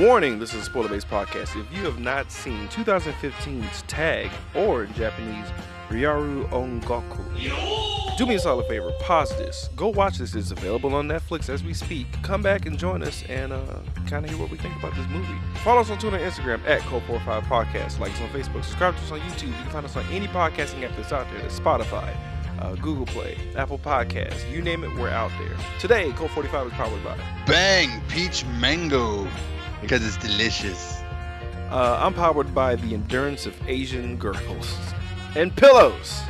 Warning, this is a spoiler based podcast. If you have not seen 2015's Tag or in Japanese Ryaru Ongoku, do me a solid favor, pause this, go watch this. It's available on Netflix as we speak. Come back and join us and uh, kind of hear what we think about this movie. Follow us on Twitter and Instagram at Cult45 Podcast. Like us on Facebook, subscribe to us on YouTube. You can find us on any podcasting app that's out there. That's Spotify, uh, Google Play, Apple Podcasts, you name it, we're out there. Today, Cult 45 is powered by. Bang! Peach mango. Because it's delicious. Uh, I'm powered by the endurance of Asian girls and pillows.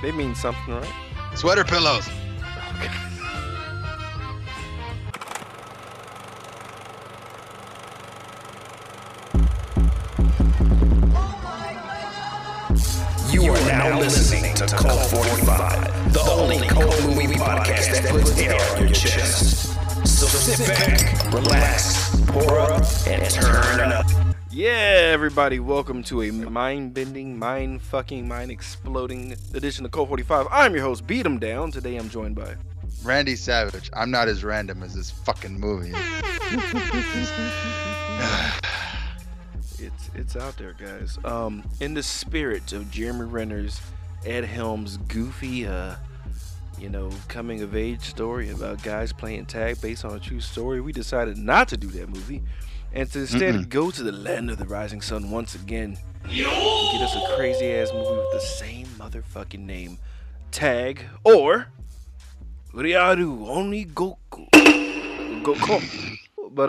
They mean something, right? Sweater pillows. You are now listening to Cult 45, the only cult movie podcast that puts air on your chest. So sit back, relax, pour up, and turn up. Yeah, everybody, welcome to a mind bending, mind fucking, mind exploding edition of Cult 45. I'm your host, Beat 'em Down. Today I'm joined by. Randy Savage. I'm not as random as this fucking movie. It's it's out there, guys. Um, in the spirit of Jeremy Renner's Ed Helms goofy, uh, you know, coming of age story about guys playing tag based on a true story, we decided not to do that movie, and to instead Mm-mm. go to the land of the rising sun once again. Get us a crazy ass movie with the same motherfucking name, Tag or Ryaru Oni Goku. Goku. But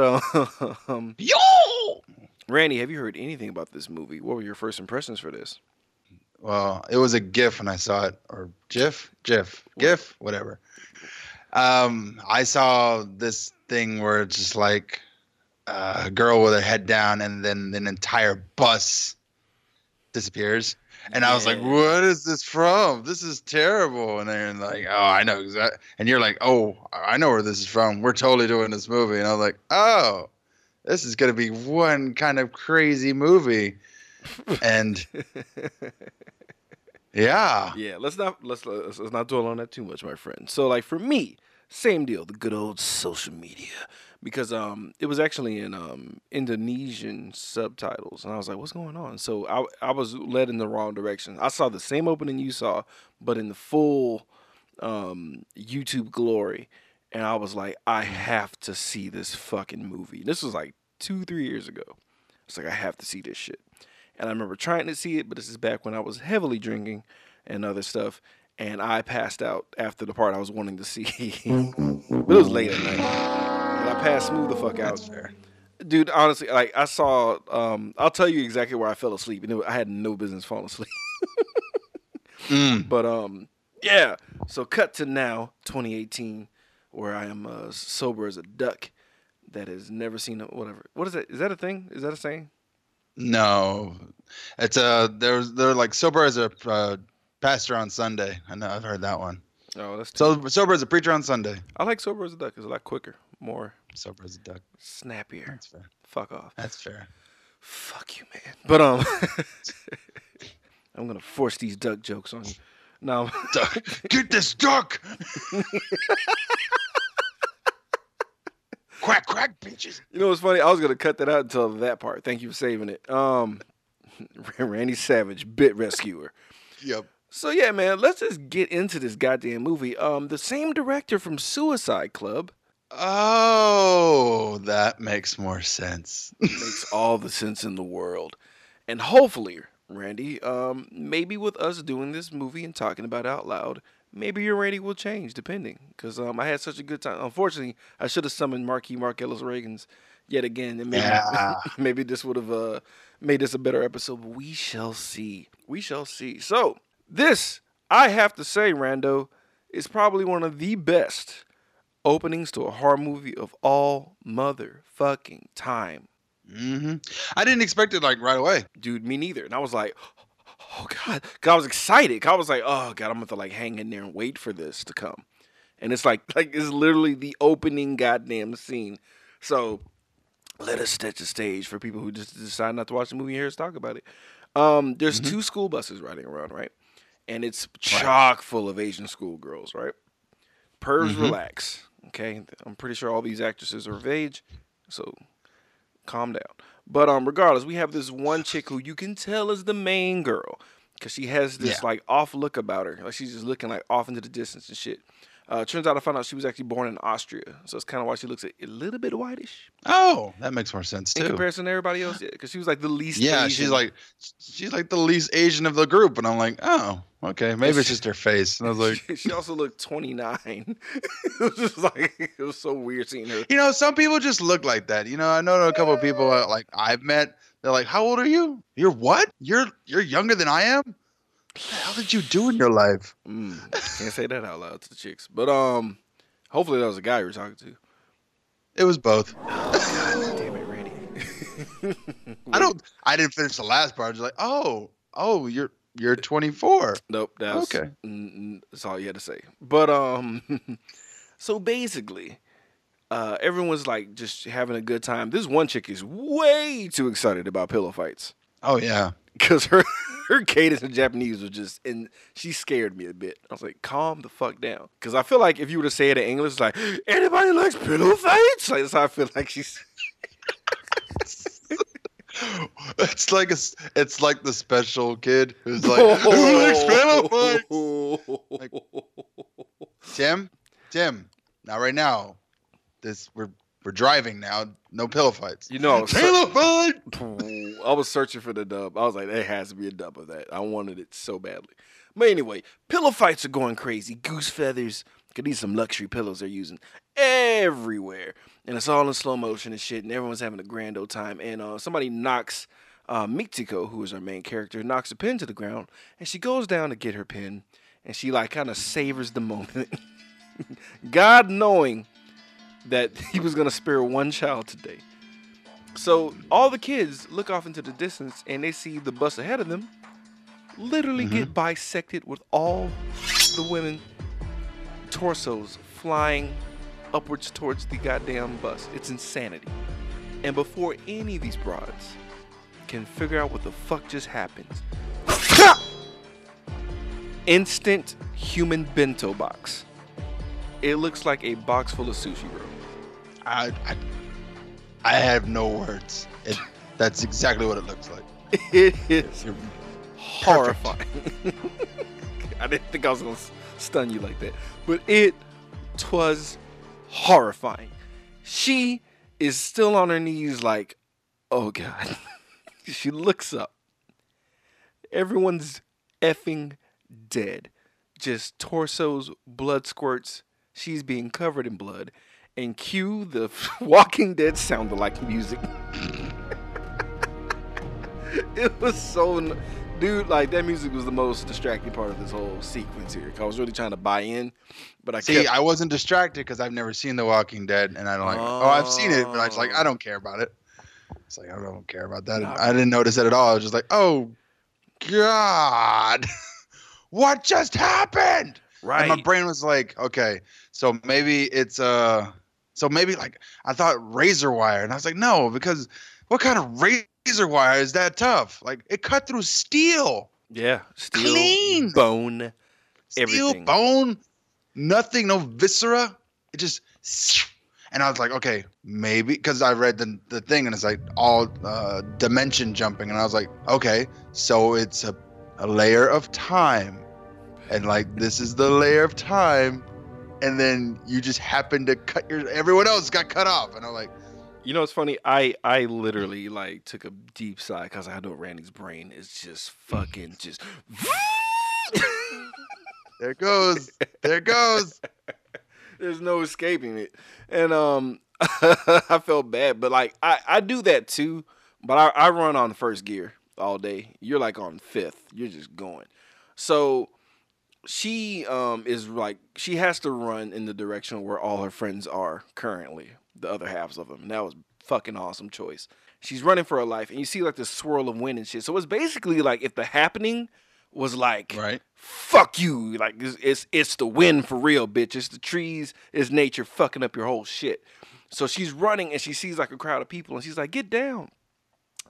um, Yo! Randy, have you heard anything about this movie? What were your first impressions for this? Well, it was a GIF when I saw it, or GIF, GIF, GIF, whatever. Um, I saw this thing where it's just like a girl with her head down, and then an entire bus disappears. And I was like, "What is this from? This is terrible." And they're like, "Oh, I know exactly." And you're like, "Oh, I know where this is from. We're totally doing this movie." And I was like, "Oh, this is gonna be one kind of crazy movie." And yeah, yeah, let's not let's, let's let's not dwell on that too much, my friend. So, like for me, same deal. The good old social media, because um, it was actually in um Indonesian subtitles, and I was like, what's going on? So I I was led in the wrong direction. I saw the same opening you saw, but in the full um YouTube glory, and I was like, I have to see this fucking movie. This was like two three years ago. It's like I have to see this shit. And I remember trying to see it, but this is back when I was heavily drinking and other stuff. And I passed out after the part I was wanting to see. but it was late at night. And I passed smooth the fuck out. Dude, honestly, like I saw um I'll tell you exactly where I fell asleep. And it, I had no business falling asleep. Mm. But um, yeah. So cut to now, 2018, where I am uh, sober as a duck that has never seen a, whatever. What is that? Is that a thing? Is that a saying? No, it's a they're they're like sober as a uh, pastor on Sunday. I know I've heard that one. Oh, that's So sober as a preacher on Sunday. I like sober as a duck. It's a lot quicker, more Sober as a duck. snappier. That's fair. Fuck off. That's fair. Fuck you, man. But um, I'm gonna force these duck jokes on you. No, Duck, get this duck. quack quack, bitches. you know what's funny? I was gonna cut that out until that part. Thank you for saving it. Um, Randy Savage, bit rescuer. Yep. So yeah, man, let's just get into this goddamn movie. Um, the same director from Suicide Club Oh, that makes more sense. makes all the sense in the world, and hopefully, Randy, um, maybe with us doing this movie and talking about it out loud, maybe your rating will change depending. Because um, I had such a good time. Unfortunately, I should have summoned Marquis Ellis Reagan's yet again, and maybe Yeah. maybe this would have uh, made this a better episode. But we shall see. We shall see. So this, I have to say, Rando, is probably one of the best openings to a horror movie of all motherfucking time. Mm-hmm. I didn't expect it like right away. Dude, me neither. And I was like, oh God. Cause I was excited. 'Cause I was like, oh God, I'm gonna have to like hang in there and wait for this to come. And it's like like it's literally the opening goddamn scene. So let us set the stage for people who just decide not to watch the movie hear us talk about it. Um, there's two school buses riding around, right? And it's chock full of Asian schoolgirls, right? Pervs relax. Okay. I'm pretty sure all these actresses are of age. So calm down. But um, regardless, we have this one chick who you can tell is the main girl because she has this Yeah. like off look about her, like she's just looking like off into the distance and shit. Uh, turns out I found out she was actually born in Austria, so it's kind of why she looks a, a little bit whitish Oh, that makes more sense in comparison to everybody else. Yeah, because she was like the least. Yeah, Asian. she's like she's like the least Asian of the group, and I'm like, oh, okay, maybe it's just her face. And I was like, she also looked 29. it was just like it was so weird seeing her. you know, some people just look like that. You know, I know a couple of people uh, like I've met. They're like, how old are you? You're what? You're you're younger than I am. What the hell did you do in your life? Mm, can't say that out loud to the chicks, but um, hopefully that was a guy you were talking to. It was both. Damn it, Randy. I don't. I didn't finish the last part. I was like, oh, oh, you're you're 24. Nope, that's Okay. That's all you had to say. But um, so basically, uh, everyone's like just having a good time. This one chick is way too excited about pillow fights Oh yeah. because her her cadence in Japanese was just and she scared me a bit. I was like, calm the fuck down, because I feel like if you were to say it in English, it's like anybody likes pillow fights. Like that's how I feel like she's. It's like a, it's like the special kid who's like, who likes pillow fights? Tim, Tim, not right now. This we're we're driving now. No pillow fights. You know, I was, Pillow fight. I was searching for the dub. I was like, there has to be a dub of that. I wanted it so badly. But anyway, pillow fights are going crazy. Goose feathers. Could these some luxury pillows they're using everywhere, and it's all in slow motion and shit. And everyone's having a grand old time. And uh, somebody knocks uh, Mitsuko, who is our main character, knocks a pin to the ground, and she goes down to get her pin, and she like kind of savors the moment. God knowing that he was gonna spare one child today. So all the kids look off into the distance and they see the bus ahead of them literally get mm-hmm. bisected with all the women torsos flying upwards towards the goddamn bus. It's insanity. And before any of these broads can figure out what the fuck just happened, instant human bento box. It looks like a box full of sushi, bro. I, I I have no words. It, that's exactly what it looks like. It is You're- horrifying. I didn't think I was gonna stun you like that, but it was horrifying. She is still on her knees, like, oh god. she looks up. Everyone's effing dead. Just torsos, blood squirts. She's being covered in blood. And cue the Walking Dead sound like music. it was so n- dude like that music was the most distracting part of this whole sequence here i was really trying to buy in but i See, kept I wasn't distracted because I've never seen The Walking Dead, and I don't like. Oh, I've seen it, but I was like, I don't care about it. It's like I don't care about that. Nah. I didn't notice it at all. I was just like, oh, God, what just happened? right And my brain was like, okay, so maybe it's uh, so maybe like I thought razor wire, and I was like, no, because what kind of razor wire is that tough? Like it cut through steel, yeah steel Clean. bone steel Everything. bone, nothing, no viscera. It just, and I was like, okay, maybe because I read the the thing, and it's like all uh, dimension jumping, and I was like, okay, so it's a a layer of time, and like this is the layer of time. And then you just happen to cut your. Everyone else got cut off, and I'm like, you know it's funny i i literally like took a deep sigh because i know randy's brain is just fucking just there it goes, there it goes. There's no escaping it. And um I felt bad, but like I, I do that too, but I, I run on first gear all day. You're like on fifth. You're just going. So she um is like she has to run in the direction where all her friends are currently, the other halves of them. And that was fucking awesome choice. She's running for her life, and you see like the swirl of wind and shit. So it's basically like if the happening was like Right. fuck you. Like it's, it's it's the wind for real, bitch. It's the trees, it's nature fucking up your whole shit. So she's running and she sees like a crowd of people and she's like, get down.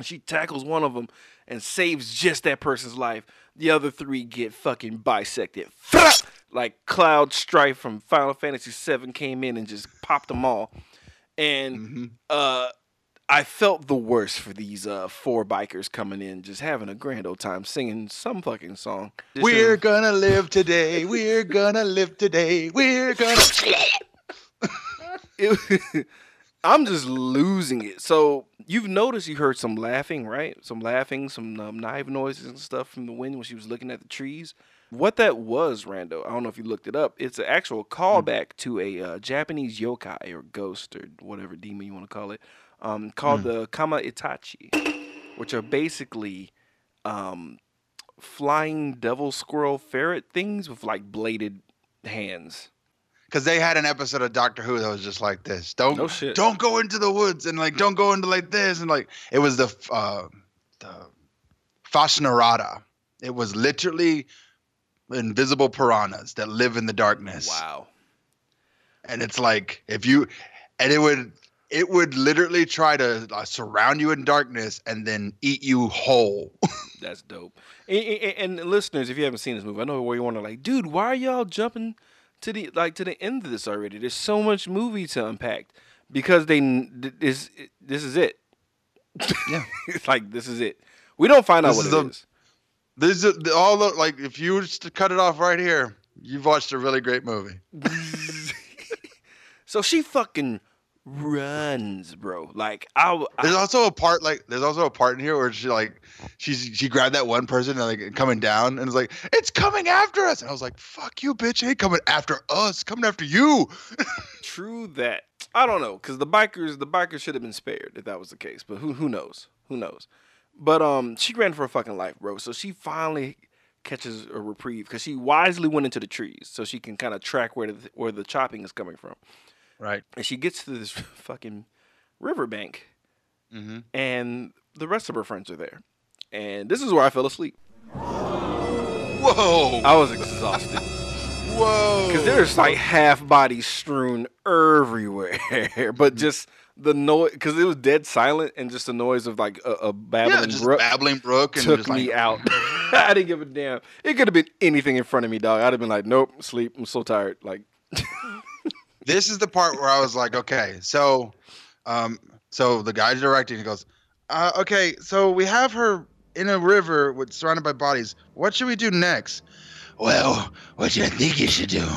She tackles one of them and saves just that person's life. The other three get fucking bisected. Like Cloud Strife from Final Fantasy VII came in and just popped them all. And Mhm. uh I felt the worst for these uh, four bikers coming in, just having a grand old time singing some fucking song. Just We're a- gonna live today. We're gonna live today. We're gonna. it, I'm just losing it. So you've noticed you heard some laughing, right? Some laughing, some um, knife noises and stuff from the wind when she was looking at the trees. What that was, Rando, I don't know if you looked it up. It's an actual callback to a uh, Japanese yokai or ghost or whatever demon you want to call it, um, called the Kama Itachi, which are basically um, flying devil squirrel ferret things with like bladed hands. Because they had an episode of Doctor Who that was just like this. Don't No don't go into the woods and like don't go into like this and like it was the uh, the Vashta Nerada. It was literally invisible piranhas that live in the darkness. Wow. and it's like if you and it would it would literally try to uh, surround you in darkness and then eat you whole That's dope. And, and, and listeners, if you haven't seen this movie, I know where you want to like, dude, why are y'all jumping to the like to the end of this already? There's so much movie to unpack because they n- this this is it. Yeah. it's like this is it. We don't find out This what is it the- is. this is the- all the, like if you were just to cut it off right here you've watched a really great movie so she fucking runs, bro. Like I. there's also a part like there's also a part in here where she like she's she grabbed that one person and like coming down and it's like it's coming after us and i was like fuck you bitch it ain't coming after us coming after you True that. I don't know, cause the bikers, the bikers should have been spared if that was the case. But who, who knows? Who knows? But um, she ran for her fucking life, bro. So she finally catches a reprieve, cause she wisely went into the trees, so she can kind of track where the where the chopping is coming from. Right And she gets to this fucking riverbank, mm-hmm. and the rest of her friends are there. And this is where I fell asleep. whoa I was exhausted. whoa Because there's like half bodies strewn everywhere, but just the noise, because it was dead silent, and just the noise of like a, a babbling yeah, just brook babbling brook and took me like, out. I didn't give a damn. It could have been anything in front of me, dog. I'd have been like, nope, sleep. I'm so tired. Like, this is the part where I was like, okay, so, um, so the guy directing he goes, uh, okay, so we have her in a river with surrounded by bodies. What should we do next? Well, what you think you should do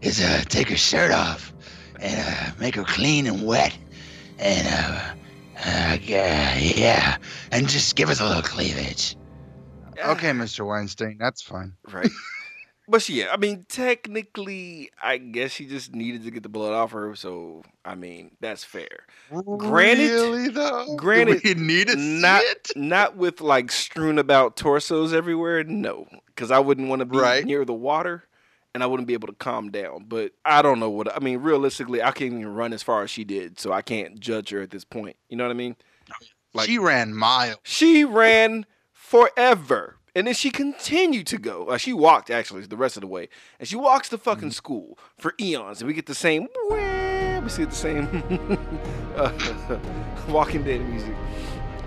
is uh, take her shirt off and uh, make her clean and wet, and uh, uh, yeah, yeah, and just give us a little cleavage. Okay, Mr. Weinstein, that's fine. right. But she, yeah, I mean, technically, I guess she just needed to get the blood off her. So, I mean, that's fair. Granted- really though, granted, we need not it. not with like strewn about torsos everywhere. No, because I wouldn't want to be Right. near the water, and I wouldn't be able to calm down. But I don't know what I mean. Realistically, I can't even run as far as she did, so I can't judge her at this point. You know what I mean? like- she ran miles. She ran forever. And then she continued to go. Uh, she walked actually the rest of the way, and she walks to fucking school for eons. And we get the same. We see the same uh, Walking Dead music,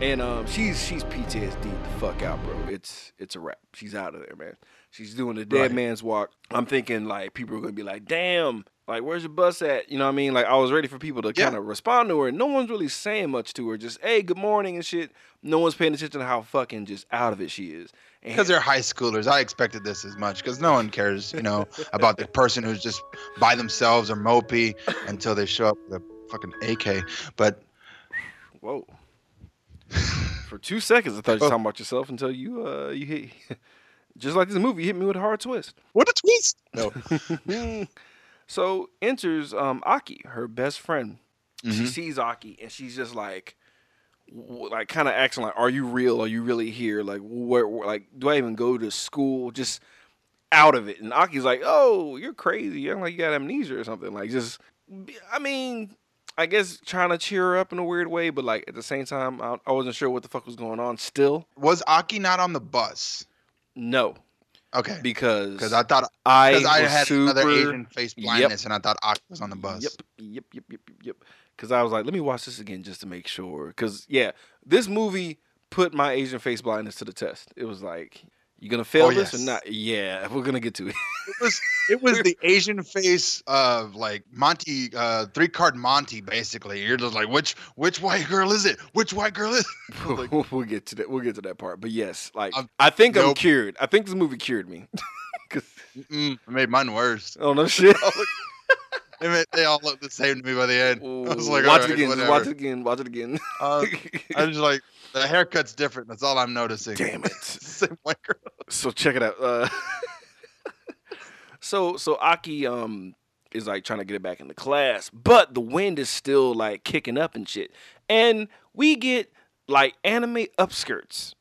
and um, she's she's PTSD the fuck out, bro. It's it's a wrap. She's out of there, man. She's doing the dead Right. man's walk. I'm thinking like people are gonna be like, damn, like where's your bus at? You know what I mean? Like I was ready for people to Yeah. kind of respond to her. And no one's really saying much to her. Just hey, good morning and shit. No one's paying attention to how fucking just out of it she is. Because they're high schoolers, I expected this as much. Because no one cares, you know, about the person who's just by themselves or mopey until they show up with a fucking AK. But whoa. For two seconds, I thought you were talking about yourself until you uh you hit just like this movie, you hit me with a hard twist. what a twist! No, so enters um Aki, her best friend. She Mhm. sees Aki and she's just like like kind of acting like are you real? Are you really here? Like where, where like do I even go to school? Just out of it. And Aki's like, "Oh, you're crazy. You're like you got amnesia or something." Like just I mean, I guess trying to cheer her up in a weird way, but like at the same time, I, I wasn't sure what the fuck was going on. Still, was Aki not on the bus? no, Okay, because because I thought I, I had super, another Asian face Yep. blindness, and I thought Aki was on the bus. Yep, yep, yep, yep, yep, yep. Because I was like, let me watch this again just to make sure. Because yeah, this movie put my Asian face blindness to the test. It was like, You gonna fail Oh, this or not? Yeah, we're gonna get to it. It was it was the Asian face of like Monty, uh, three card Monty. Basically, you're just like, which which white girl is it? Which white girl is? It? Like, we'll get to that. We'll get to that part. But yes, like Um, I think I'm cured. I think this movie cured me. 'Cause- it made mine worse. oh no shit. They, they all looked the same to me by the end. I was like, watch "All it right, again. Just whatever." watch it again. Watch it again. Uh, I was like, the haircut's different. That's all I'm noticing. Damn it. Same white girl. so check it out. Uh, so so Aki um is like trying to get it back into class, but the wind is still like kicking up and shit. And we get like anime upskirts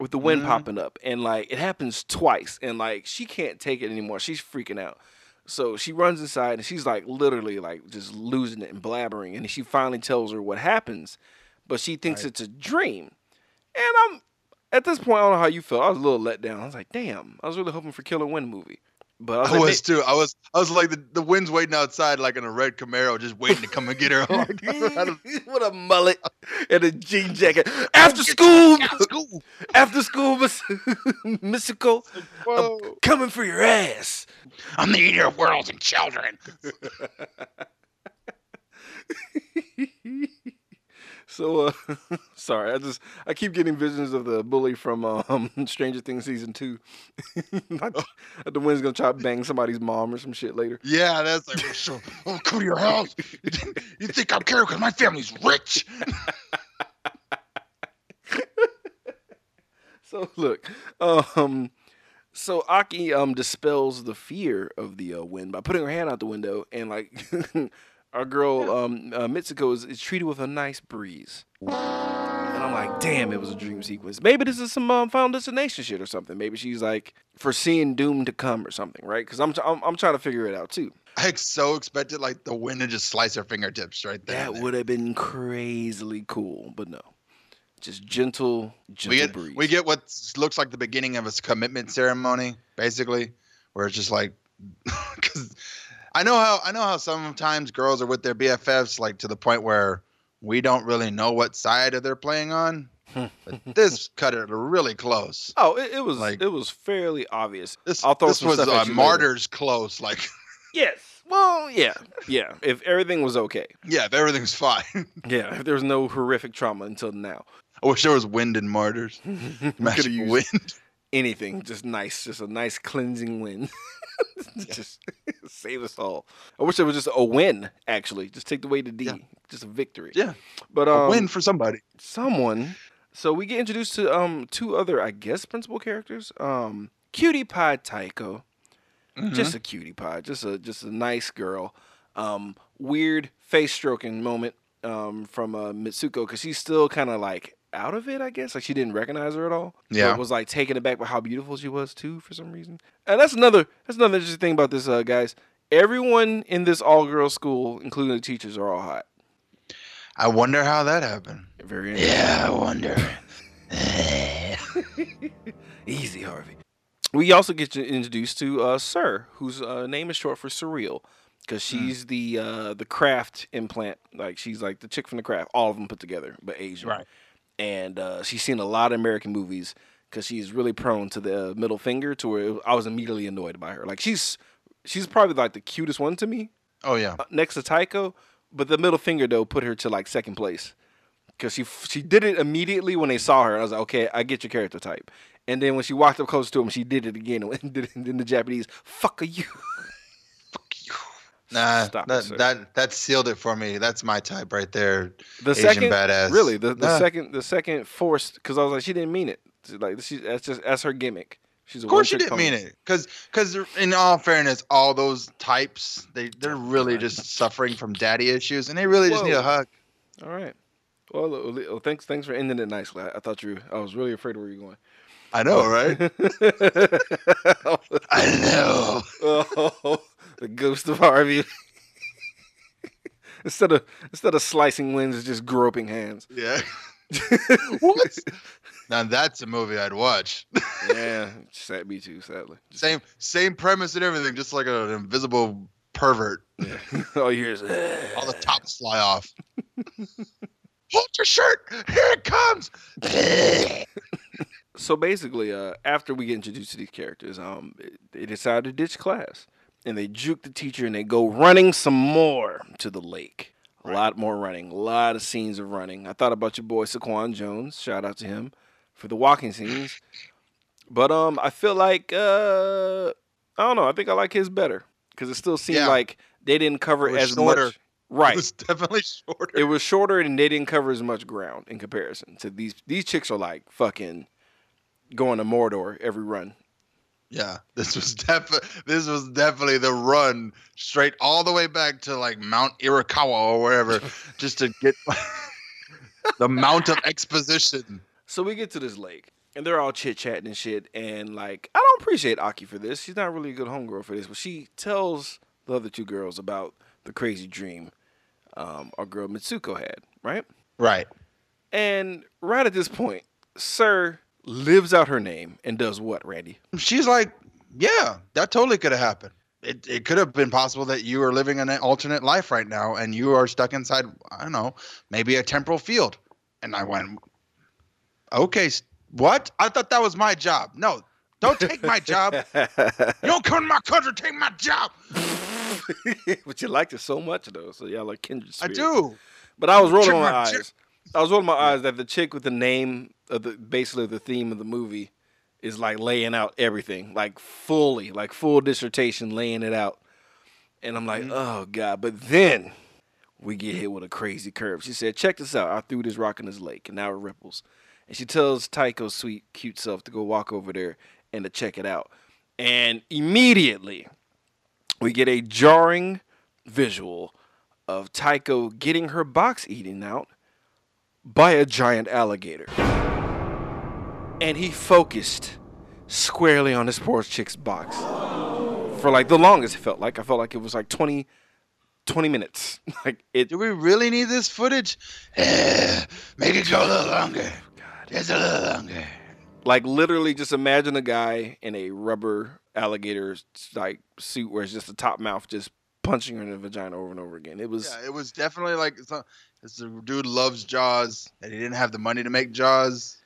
with the wind Mhm. popping up, and like it happens twice, and like she can't take it anymore. She's freaking out. So she runs inside and she's like literally like just losing it and blabbering. And she finally tells her what happens, but she thinks Right. it's a dream. And I'm at this point, I don't know how you felt. I was a little let down. I was like, damn, I was really hoping for Killer Wind movie. But I was, I like, was too. I was. I was like the, the wind's waiting outside, like in a red Camaro, just waiting to come and get her. home. What a mullet and a jean jacket. After school, School. after school, Miss Mystical, Whoa. coming for your ass. I'm the eater of worlds and children. So, uh, sorry, I just I keep getting visions of the bully from um, Stranger Things season two. Like, the wind's gonna try to bang somebody's mom or some shit later. Yeah, that's like, so, I'll come to your house. You think I'm caring because my family's rich? So look, um, so Aki um dispels the fear of the uh, wind by putting her hand out the window, and like our girl um uh, Mitsuko is, is treated with a nice breeze. And I'm like, damn, it was a dream sequence. Maybe this is some um, Final Destination shit or something. Maybe she's like foreseeing doom to come or something, right? Because I'm, t- I'm I'm trying to figure it out too. I so expected like the wind to just slice her fingertips right there. That would have been crazily cool, but no, just gentle, gentle we get breeze. we get what looks like the beginning of a commitment ceremony, basically, where it's just like, because I know how I know how sometimes girls are with their BFFs, like to the point where we don't really know what side they're playing on. But this cut it really close. Oh, it, it was Like- it was fairly obvious. This, this was uh, you later. martyrs close. Like, Yes. Well, yeah, yeah. If everything was okay, yeah, if everything's fine. yeah. If there was no horrific trauma until now, I wish there was wind in martyrs. have wind. Anything. Just nice, just a nice cleansing win. just save us all. I wish it was just a win. Actually, just take away the D. Yeah. Just a victory. Yeah, But a um, win for somebody. someone. So we get introduced to um two other, I guess, principal characters. Um, Cutie Pie Taiko. Mm-hmm. just a cutie pie, just a just a nice girl. Um, weird face stroking moment um, from uh, Mitsuko because she's still kind of like out of it, I guess. Like she didn't recognize her at all. Yeah. but was like taken aback by how beautiful she was too for some reason. And that's another that's another interesting thing about this, uh, guys. Everyone in this all girls school, including the teachers, are all hot. I wonder how that happened. Very. Yeah, I wonder. Easy, Harvey. We also get introduced to uh, Sir, whose uh, name is short for Surreal, because she's the uh, the craft implant. Like she's like the chick from the craft, all of them put together, but Asian. Right. And uh, she's seen a lot of American movies because she's really prone to the middle finger. To where I was immediately annoyed by her. Like she's she's probably like the cutest one to me, Oh yeah. uh, next to Tycho. But the middle finger though put her to like second place because she she did it immediately when they saw her. I was like, okay, I get your character type. And then when she walked up close to him, she did it again and did it in the Japanese. Fuck are you? Nah, Stop that that that sealed it for me. That's my type right there. The Asian second, badass. really, the, the Nah. second, the second forced because I was like, she didn't mean it. She's Like she, that's just that's her gimmick. She's a Of course, one-trick didn't mean it, because because in all fairness, all those types they they're really just suffering from daddy issues, and they really just need a hug. All right. Well, well, thanks, thanks for ending it nicely. I, I thought you, I was really afraid of where you're going. I know, oh. right? I know. Oh. The ghost of Harvey. instead of instead of slicing winds, it's just groping hands. Yeah. what? Now that's a movie I'd watch. yeah, sad me too. Sadly, same same premise and everything, just like an invisible pervert. Yeah. All you hear is All the tops fly off. Hold your shirt. Here it comes. So basically, uh, after we get introduced to these characters, um, they decide to ditch class and they juke the teacher and they go running some more to the lake. A lot more running, a lot of scenes of running. I thought about your boy Saquon Jones. Shout out to him for the walking scenes. But um, I feel like uh, I don't know. I think I like his better because it still seemed Yeah. like they didn't cover as shorter. much. Right. It was definitely shorter. It was shorter and they didn't cover as much ground in comparison to these. These chicks are like fucking going to Mordor every run. Yeah, this was definitely this was definitely the run straight all the way back to like Mount Irakawa or wherever, just to get the mount of exposition. So we get to this lake and they're all chit chatting and shit. And like, I don't appreciate Aki for this. She's not really a good homegirl for this, but she tells the other two girls about the crazy dream um, our girl Mitsuko had, right? Right. And right at this point, Sir lives out her name and does what, Randy? She's like, yeah, that totally could have happened. It, it could have been possible that you are living an alternate life right now and you are stuck inside, I don't know, maybe a temporal field. And I went, okay, what? I thought that was my job. No, don't take my job. You don't come to my country, take my job. but you liked it so much though, so y'all are kindred I do. But I was rolling my eyes. I was rolling my eyes that the chick with the name of the basically the theme of the movie is like laying out everything, like fully, like full dissertation, laying it out. And I'm like, Mm-hmm. oh god. But then we get hit with a crazy curve. She said, "Check this out. I threw this rock in this lake, and now it ripples." And she tells Tycho's sweet, cute self to go walk over there and to check it out. And immediately, we get a jarring visual of Tycho getting her box eaten out by a giant alligator. And he focused squarely on this poor chick's box for like the longest it felt like. I felt like it was like 20, 20 minutes. like it Do we really need this footage? Eh, make it go a little longer. God. Just a little longer. like literally just imagine a guy in a rubber alligator like suit where it's just a top mouth just punching her in the vagina over and over again. It was Yeah, it was definitely like it's a, it's a dude loves Jaws, and he didn't have the money to make Jaws,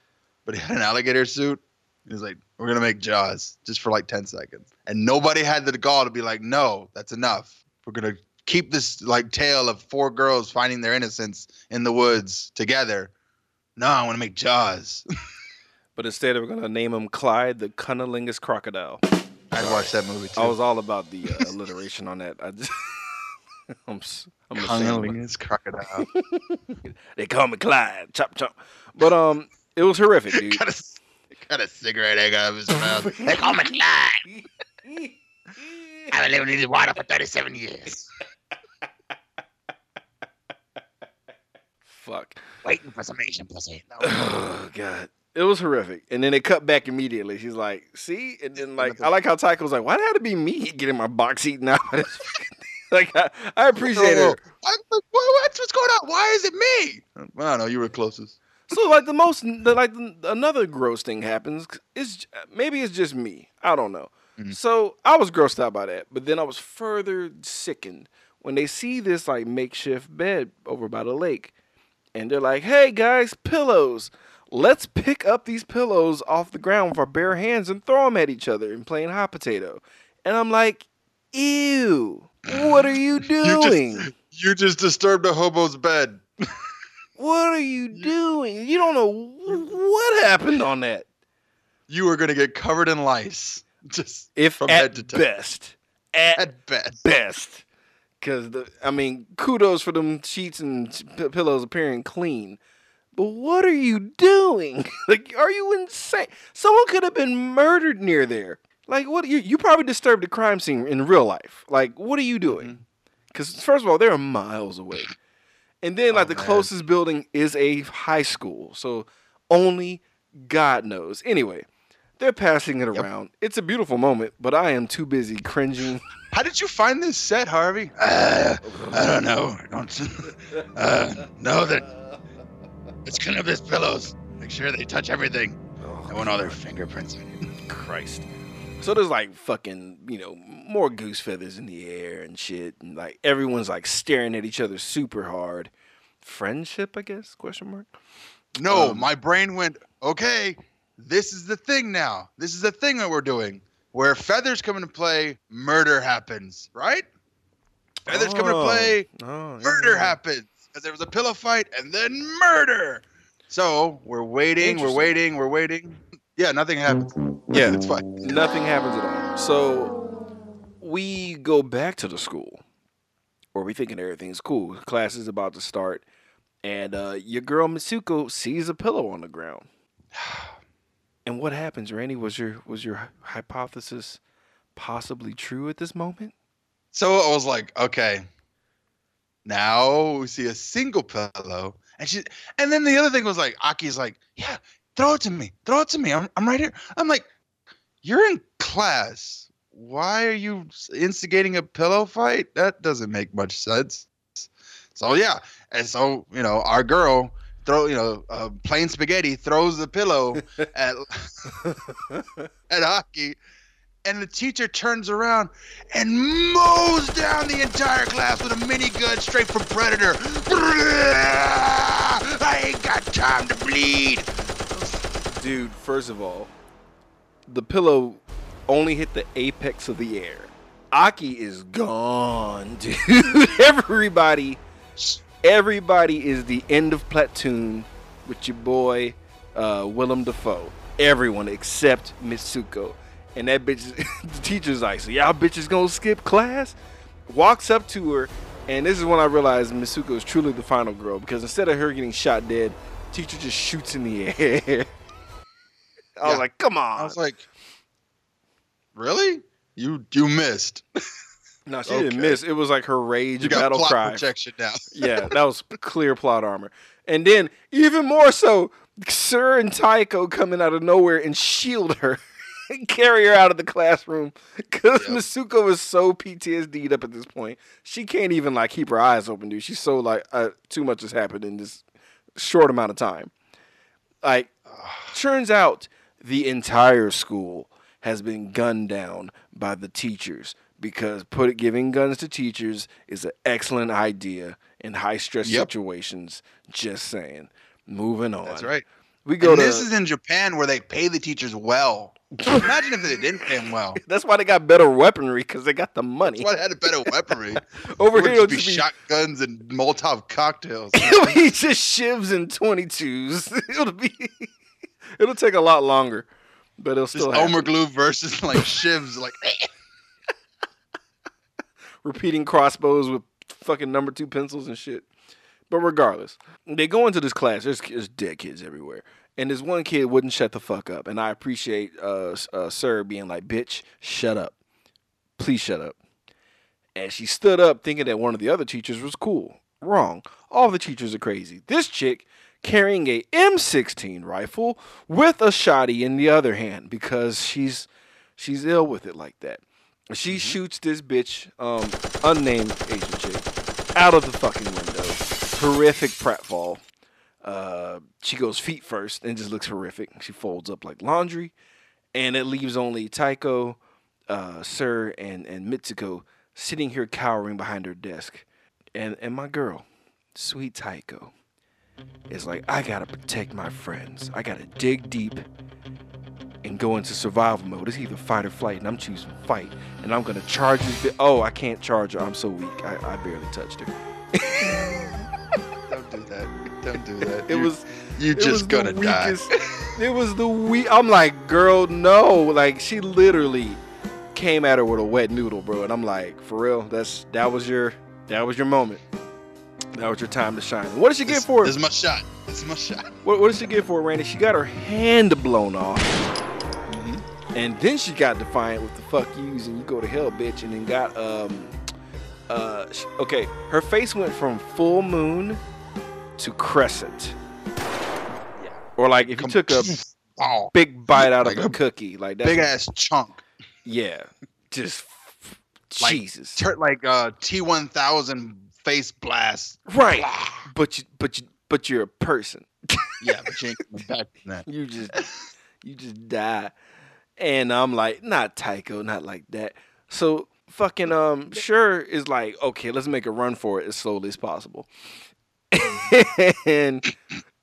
but he had an alligator suit. He was like, "We're gonna make Jaws just for like ten seconds," and nobody had the gall to be like, "No, that's enough. We're gonna keep this like tale of four girls finding their innocence in the woods together." No, I want to make Jaws. but instead we're gonna name him Clyde the cunnilingus crocodile. I'd watch that movie too. I was all about the uh, alliteration on that. I just, I'm, s- I'm ashamed. Cunnilingus crocodile. They call me Clyde. Chop chop. But um, it was horrific, dude. got a got a cigarette hang out of his mouth. They call me Clyde. I've been living in this water for 37 years. Fuck. Waiting for some Asian pussy. Oh god. It was horrific. And then they cut back immediately. She's like, see? And then like I like how Tycho was like, why did it be me getting my box eaten out? Of this fucking thing?" like I, I appreciate her. What, what, what's, going on? Why is it me? I don't know. You were closest. So like the most the, like another gross thing happens. Is maybe it's just me. I don't know. Mhm. So I was grossed out by that, but then I was further sickened when they see this like makeshift bed over by the lake, and they're like, "Hey guys, pillows! Let's pick up these pillows off the ground with our bare hands and throw them at each other and playing hot potato." And I'm like, "Ew! What are you doing?" You just, you just disturbed a hobo's bed. What are you doing? You don't know what happened on that. You are going to get covered in lice. Just If From at head to toe. best, at at best. best, because the I mean, kudos for them sheets and p- pillows appearing clean. But what are you doing? like, are you insane? Someone could have been murdered near there. Like, what? You you probably disturbed the crime scene in real life. Like, what are you doing? Mm-hmm. Because first of all, they're miles away, and then like Oh, the man. closest building is a high school, so only God knows. Anyway, they're passing it around. It's a beautiful moment, but I am too busy cringing. How did you find this set, Harvey? Uh, I don't know. I don't uh, know that. Let's clean up these pillows. Make sure they touch everything. I want all their fingerprints. Christ. So there's like fucking, you know, more goose feathers in the air and shit, and like everyone's like staring at each other super hard. Friendship, I guess? Question mark. No, Um, my brain went, okay, this is the thing now. This is the thing that we're doing. Where feathers come into play, murder happens, right? Feathers come into play, Oh, murder yeah. happens because there was a pillow fight and then murder. So we're waiting, we're waiting, we're waiting. Yeah, nothing happens. Yeah. it's fine. Nothing happens at all. So we go back to the school, or we thinking everything's cool. Class is about to start, and uh, your girl Mitsuko sees a pillow on the ground. And what happens, Randy? Was your was your hypothesis possibly true at this moment? So I was like, okay. Now we see a single pillow, and she, and then the other thing was like, Aki's like, yeah, throw it to me, throw it to me. I'm, I'm right here. I'm like, you're in class. Why are you instigating a pillow fight? That doesn't make much sense. So yeah, and so you know, our girl throw, you know, uh, plain spaghetti throws the pillow at at Aki, and the teacher turns around and mows down the entire class with a minigun straight from Predator. I ain't got time to bleed. Dude, first of all, the pillow only hit the apex of the air. Aki is gone, dude. Everybody, everybody is the end of platoon with your boy uh, Willem Dafoe. Everyone except Mitsuko. And that bitch, the teacher's like, so y'all bitches gonna skip class? Walks up to her, and this is when I realized Mitsuko is truly the final girl because instead of her getting shot dead, teacher just shoots in the air. I was like, come on. I was like, really? You you missed. no, she okay. didn't miss. It was like her rage You got battle plot cry. protection now. yeah, that was clear plot armor. And then even more so, Sir and Taiko coming out of nowhere and shield her and carry her out of the classroom because Yep. Masuko was so PTSD'd up at this point. She can't even like keep her eyes open, dude. She's so like uh, too much has happened in this short amount of time. Like, turns out the entire school has been gunned down by the teachers because put giving guns to teachers is an excellent idea in high stress Yep. situations. Just saying. Moving on. That's right. We go to this is in Japan where they pay the teachers well. Imagine if they didn't pay them well. that's why they got better weaponry because they got the money. That's why they had a better weaponry. Over here, it'll just be be, shotguns and Molotov cocktails. it'll be just shivs and twenty twos. It'll be. It'll take a lot longer, but it'll Just still happen. Elmer Glue versus like shivs. Like repeating crossbows with fucking number two pencils and shit. But regardless, they go into this class. There's, there's dead kids everywhere, and this one kid wouldn't shut the fuck up. And I appreciate uh, uh, Sir being like, "Bitch, shut up, please shut up." And she stood up, thinking that one of the other teachers was cool. Wrong. All the teachers are crazy. This chick carrying a M16 rifle with a shotty in the other hand because she's she's ill with it like that. She shoots this bitch, um, unnamed Asian chick, out of the fucking window. Horrific pratfall. Uh, she goes feet first and just looks horrific. She folds up like laundry, and it leaves only Taiko, uh, Sir, and and Mitsuko sitting here cowering behind her desk, and and my girl, sweet Taiko, is like, I gotta protect my friends. I gotta dig deep and go into survival mode. It's either fight or flight, and I'm choosing fight. And I'm gonna charge this. Bi- oh, I can't charge her. I'm so weak. I, I barely touched her. Don't do that. Don't do that. It You- was. you was just gonna die. it was the weak. I'm like, girl, no. Like she literally came at her with a wet noodle, bro. And I'm like, for real. That's that was your that was your moment. That was your time to shine. What did she get for it? this is my shot. This is my shot. What, what did she get for it, Randy? She got her hand blown off. And then she got defiant with the fuck yous and you go to hell, bitch. And then got, um, uh, sh- okay, her face went from full moon to crescent. Yeah. Or like if you took a oh, big bite out Like of a a cookie, like that. big ass chunk. Yeah. Just, Like, Jesus. Tur- like uh, T1000 face blast. right. Blah. But you, but you, but you're a person. Yeah, but you ain't back from that. you just you just die. And I'm like, not Tycho, not like that. So fucking um sure is like, okay, let's make a run for it as slowly as possible. and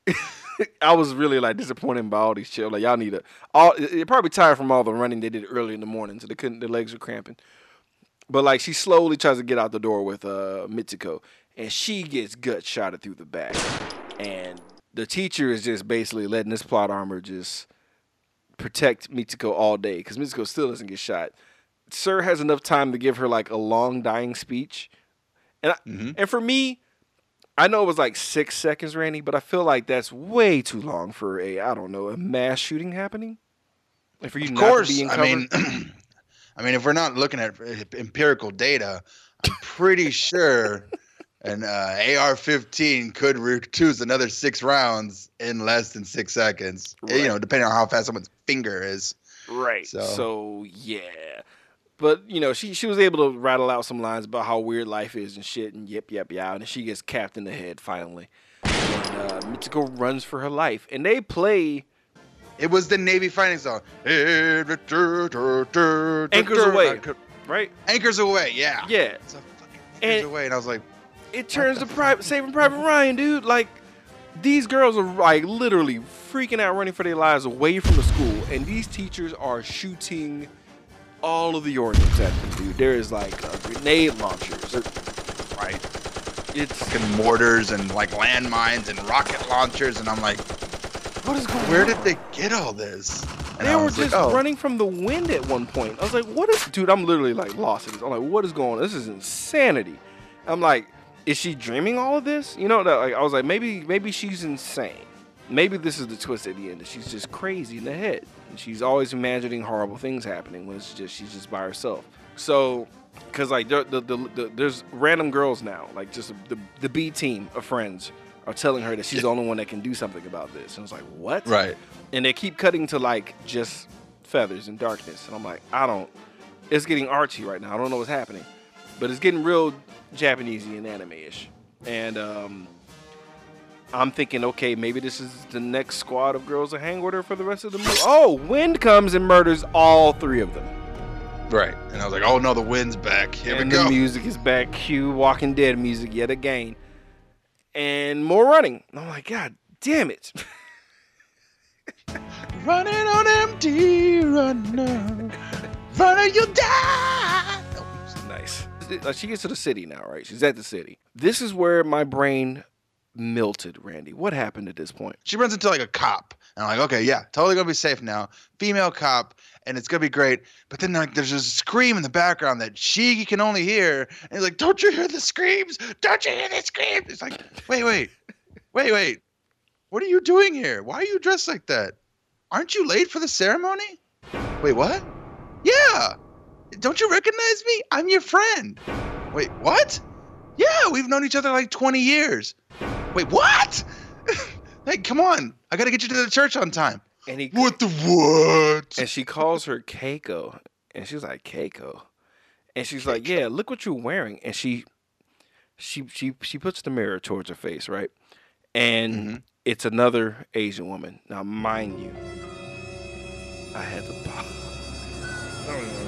I was really like disappointed by all these children. Like y'all need to all. They're probably tired from all the running they did early in the morning, so they couldn't. Their legs were cramping. But like she slowly tries to get out the door with uh Mitsuko, and she gets gut shotted through the back, and the teacher is just basically letting this plot armor just protect Mitsuko all day because Mitsuko still doesn't get shot. Sir has enough time to give her like a long dying speech, and I, Mhm. and for me, I know it was like six seconds, Randy, but I feel like that's way too long for a I don't know a mass shooting happening. And for you Of course, I mean, I mean, if we're not looking at empirical data, I'm pretty sure an uh, AR-15 could reduce another six rounds in less than six seconds. eh, You know, depending on how fast someone's finger is. Right. So- So. yeah. But you know, she she was able to rattle out some lines about how weird life is and shit and yep yep yeah, and she gets capped in the head finally. And uh, Mitsuko runs for her life, and they play It was the Navy fighting song. Anchors Aweigh. right. Anchors Aweigh. Yeah. Yeah, It's a fucking anchors And- away, and I was like, it turns to private Saving Private Ryan, dude. Like these girls are like literally freaking out, running for their lives away from the school, and these teachers are shooting all of the ordnance at them, dude. There is like grenade launchers. right. It's Fucking mortars and like landmines and rocket launchers, and I'm like, what is going where on? did they get all this? And They were was like, just oh. running from the wind at one point. I was like, what is dude, I'm literally like lost in this. I'm like, what is going on? This is insanity. I'm like, is she dreaming all of this? You know, that like I was like, maybe maybe she's insane. Maybe this is the twist at the end she's just crazy in the head. And she's always imagining horrible things happening when it's just she's just by herself. So because like the, the, the, the, there's random girls now, like just the, the B team of friends are telling her that she's the only one that can do something about this. And I was like, what? Right. and they keep cutting to like just feathers and darkness and i'm like i don't it's getting artsy right now i don't know what's happening but it's getting real japanesey and anime-ish and um i'm thinking okay maybe this is the next squad of girls to hang with her for the rest of the movie oh wind comes and murders all three of them Right. And I was like, oh no, the wind's back. Here and we go. the music is back cue walking dead music yet again and more running i'm like god damn it Running on empty, runner. runner, you die. Oh, nice. Like she gets to the city now, right? She's at the city. This is where my brain melted, Randy. What happened at this point? She runs into like a cop. And I'm like, okay, yeah, totally gonna be safe now. Female cop, and it's gonna be great. But then like there's a scream in the background that she can only hear. And he's like, Don't you hear the screams? Don't you hear the screams? It's like, wait, wait, wait, wait. What are you doing here? Why are you dressed like that? Aren't you late for the ceremony? Wait, what? Yeah. Don't you recognize me? I'm your friend. Wait, what? Yeah, we've known each other like 20 years. Wait, what? hey, come on. I got to get you to the church on time. And he What the what? and she calls her Keiko, and she's like Keiko, and she's like, yeah, look what you're wearing, and she, she, she, she puts the mirror towards her face, right, and Mhm. it's another Asian woman. Now, mind you, I had to pause. I don't even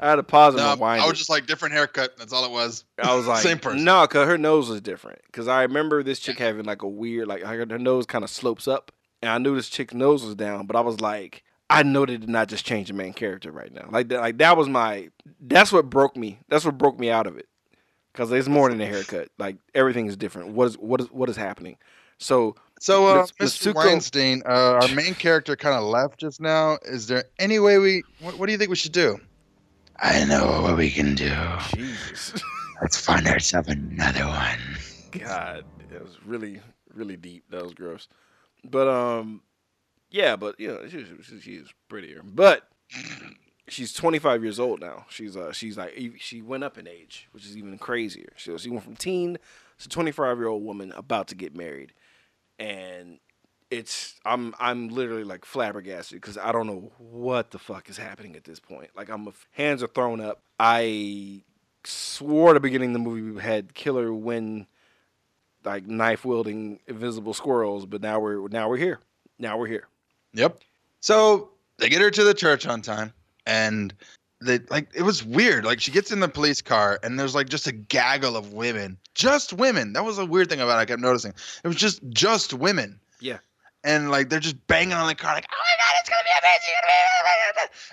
I had to pause and No, rewind. I it. was just like different haircut. That's all it was. I was like, Same person. No, cause her nose was different. Cause I remember this chick having like a weird, like her, her nose kind of slopes up, and I knew this chick's nose was down. But I was like, I know they did not just change the main character right now. Like that, like that was my. That's what broke me. That's what broke me out of it. Cause it's more than a haircut. Like everything is different. What is what is what is happening? So So, uh, Mr. Mitsuko- Weinstein, uh, our main character kind of left just now. Is there any way we? What, what do you think we should do? I know what we can do. Jesus, Let's find ourselves another one. God, it was really really deep. That was gross. But um, yeah, but you know, she, she, she is prettier. But she's 25 years old now. She's uh, she's like she went up in age, which is even crazier. So she went from teen to 25 year old woman about to get married, and it's I'm I'm literally like flabbergasted because I don't know what the fuck is happening at this point. Like I'm hands are thrown up. I swore at the beginning of the movie we had killer when like knife wielding invisible squirrels, but now we're now we're here. Now we're here. Yep. So they get her to the church on time, and they like it was weird. Like she gets in the police car, and there's like just a gaggle of women, just women. That was a weird thing about it. I kept noticing. It was just just women. Yeah. And like they're just banging on the car, like, oh my god, it's gonna be amazing.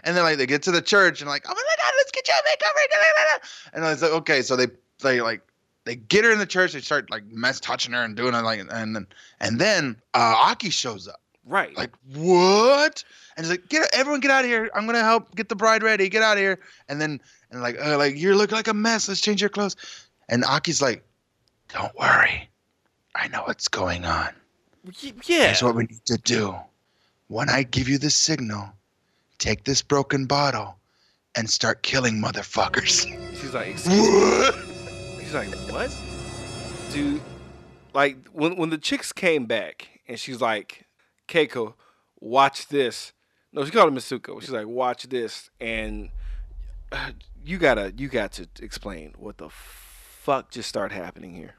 And then like they get to the church and like, oh my god, let's get you a makeover. And it's like, okay, so they they like they get her in the church, they start like mess touching her and doing it like and then and then uh Aki shows up. Right. Like, what? And he's like, get everyone get out of here. I'm gonna help get the bride ready. Get out of here. And then and like, uh, like you look like a mess. Let's change your clothes. And Aki's like, don't worry. I know what's going on. Yeah. Here's what we need to do. When I give you the signal, take this broken bottle and start killing motherfuckers. She's like, excuse me. What? She's like, what? Dude, like when when the chicks came back and she's like, Keiko, watch this. No, she called him Misuko. She's like, watch this, and uh, you gotta you got to explain what the fuck just started happening here.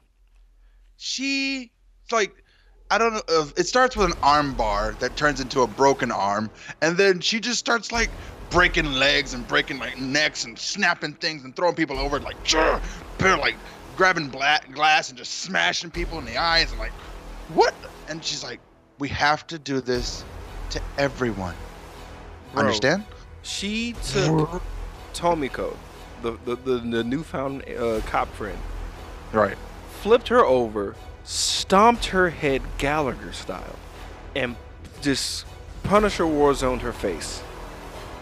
She like I don't know. It starts with an arm bar that turns into a broken arm, and then she just starts like breaking legs and breaking like necks and snapping things and throwing people over like, "Jur!" They're, like grabbing bla- glass and just smashing people in the eyes and like, what? And she's like, we have to do this to everyone. Bro, Understand? She took Tomiko, the the the, the newfound uh, cop friend, Right. flipped her over, stomped her head Gallagher style, and just Punisher war zoned her face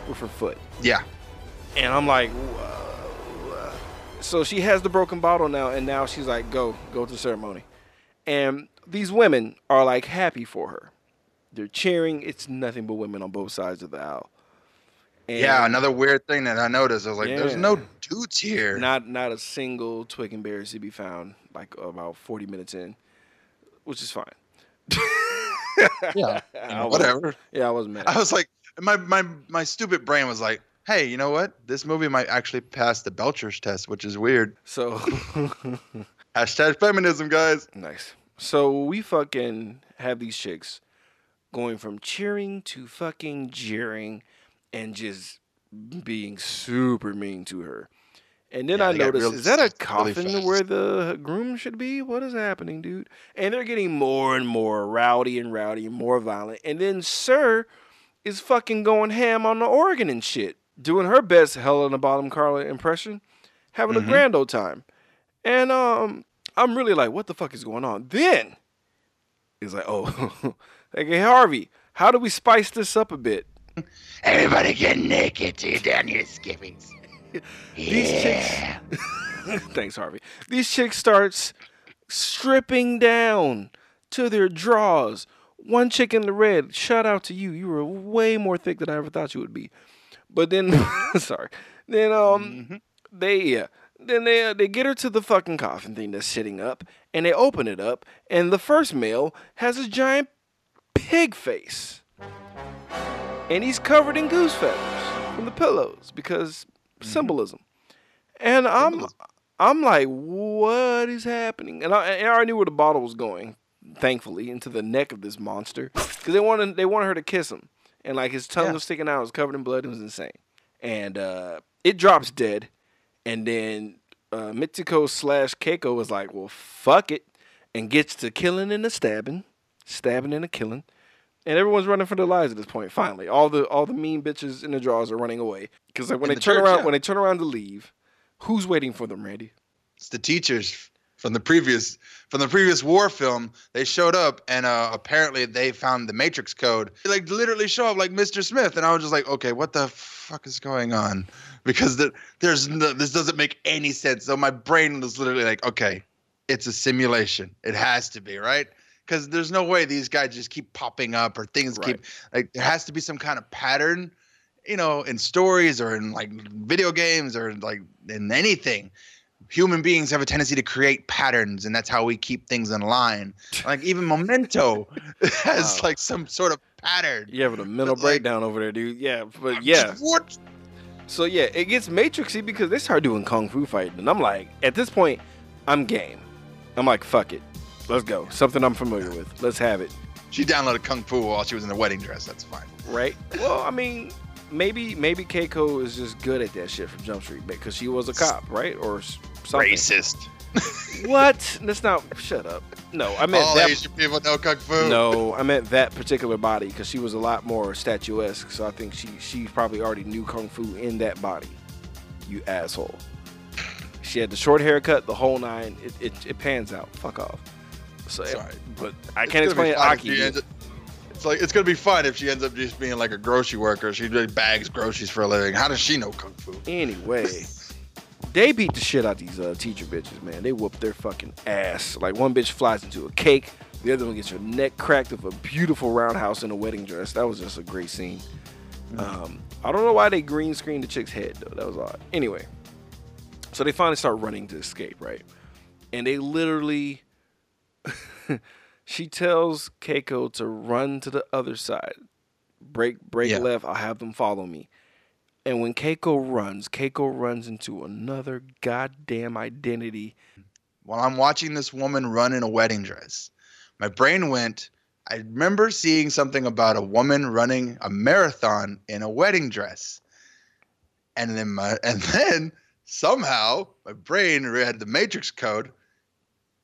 with her foot. Yeah. And I'm like, "Whoa." so she has the broken bottle now, and now she's like, go, go to the ceremony. And these women are like happy for her. They're cheering. It's nothing but women on both sides of the aisle. And Yeah. Another weird thing that I noticed, I was like, there's no dudes here. Not not a single twig and berries to be found. Like about 40 minutes in, which is fine. yeah. I wasn't- Whatever. Yeah, I wasn't mad. I was like, my my my stupid brain was like, hey, you know what? This movie might actually pass the Bechdel's test, which is weird. So Hashtag feminism, guys. nice. So we fucking have these chicks going from cheering to fucking jeering and just being super mean to her. And then Yeah, I noticed, real- is that a coffin fast. where the groom should be? What is happening, dude? And they're getting more and more rowdy and rowdy and more violent. And then Sir is fucking going ham on the organ and shit, doing her best Helena Bonham Carter impression, having Mhm. a grand old time. And um, I'm really like, what the fuck is going on? Then it's like, oh, like, hey Harvey, how do we spice this up a bit? Everybody get naked till you're down your skivvies. These chicks. Thanks, Harvey. These chicks starts stripping down to their drawers. One chick in the red. Shout out to you. You were way more thick than I ever thought you would be. But then, sorry. Then um, they yeah. Then they uh, they get her to the fucking coffin thing that's sitting up, and they open it up, and the first male has a giant pig face, and he's covered in goose feathers from the pillows because symbolism. And I'm I'm like, what is happening? And I, and I already knew where the bottle was going, thankfully, into the neck of this monster, because they wanted they wanted her to kiss him, and like his tongue Yeah. was sticking out, it was covered in blood, it was insane. And uh, it drops dead, and then uh, Mitsuko slash Keiko was like, well, fuck it, and gets to killing and a stabbing, stabbing and a killing. And everyone's running for their lives at this point. Finally, all the all the mean bitches in the drawers are running away because like when In they the turn church, around yeah. when they turn around to leave, who's waiting for them, Randy? It's the teachers from the previous from the previous war film. They showed up and uh, apparently they found the Matrix code. They like literally show up like Mr. Smith, and I was just like, okay, what the fuck is going on? Because the, there's no, this doesn't make any sense. So my brain was literally like, okay, it's a simulation. It has to be right. Because there's no way these guys just keep popping up or things Right. keep like there has to be some kind of pattern, you know, in stories or in like video games or like in anything human beings have a tendency to create patterns and that's how we keep things in line like even memento has Wow. like some sort of pattern You having a mental But, like- breakdown over there, dude. Yeah, but yeah. what So yeah, it gets matrixy because they start doing kung fu fighting, and I'm like, at this point, I'm game. I'm like, fuck it, let's go. Something I'm familiar with. Let's have it, she downloaded kung fu while she was in a wedding dress that's fine right? Well, I mean, maybe maybe Keiko is just good at that shit from Jump Street because she was a cop, right, or something. racist What? That's not. Shut up. No, I meant All that. Asian people know kung fu. No, I meant that particular body because she was a lot more statuesque. So I think she she probably already knew kung fu in that body. You asshole. She had the short haircut, the whole nine. It it, it pans out. Fuck off. So, Sorry. but I can't explain if Aki. up- It's like it's gonna be fun if she ends up just being like a grocery worker. She really bags groceries for a living. How does she know kung fu? Anyway, they beat the shit out these uh, teacher bitches, man. They whoop their fucking ass. Like one bitch flies into a cake, the other one gets her neck cracked with a beautiful roundhouse in a wedding dress. That was just a great scene. Um, I don't know why they green screened the chick's head though. That was odd. Anyway, so they finally start running to escape, right? And they literally, she tells Keiko to run to the other side, break break Yeah. left. I'll have them follow me. And when Keiko runs, Keiko runs into another goddamn identity. While I'm watching this woman run in a wedding dress, my brain went. I remember seeing something about a woman running a marathon in a wedding dress, and then my and then somehow my brain read the Matrix code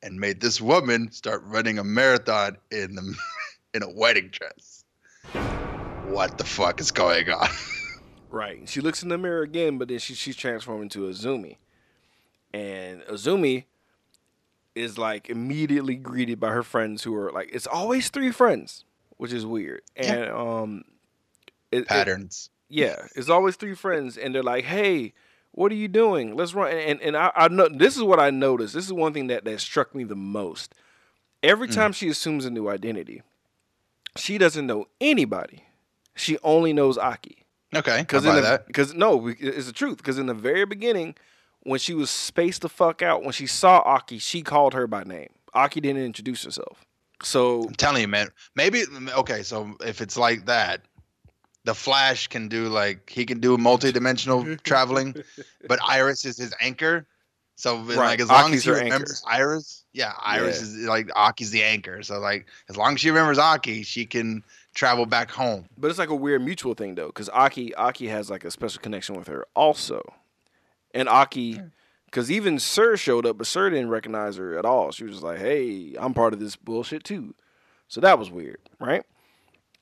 and made this woman start running a marathon in the in a wedding dress. What the fuck is going on? Right. She looks in the mirror again, but then she, she's transformed into Azumi. And Azumi is like immediately greeted by her friends who are like, it's always three friends, which is weird. Yeah. And um, it- it- Patterns. Yeah, it's always three friends, and they're like, "Hey, what are you doing? Let's run." And and I, I know this is what I noticed. This is one thing that that struck me the most. Every Mm. time she assumes a new identity, she doesn't know anybody. She only knows Aki. Okay, Because that. because no, it's the truth. Because in the very beginning, when she was spaced the fuck out, when she saw Aki, she called her by name. Aki didn't introduce herself. So I'm telling you, man. Maybe okay. So if it's like that, the Flash can do like he can do multi-dimensional traveling, but Iris is his anchor. So Right, like as long Aki's as he her anchor. remembers Iris, yeah, Iris Yeah. is like Aki's the anchor. So like as long as she remembers Aki, she can travel back home. But it's like a weird mutual thing though, because Aki Aki has like a special connection with her also, and Aki, hmm. because even Sir showed up, but Sir didn't recognize her at all. She was just like, "Hey, I'm part of this bullshit too," so that was weird, right?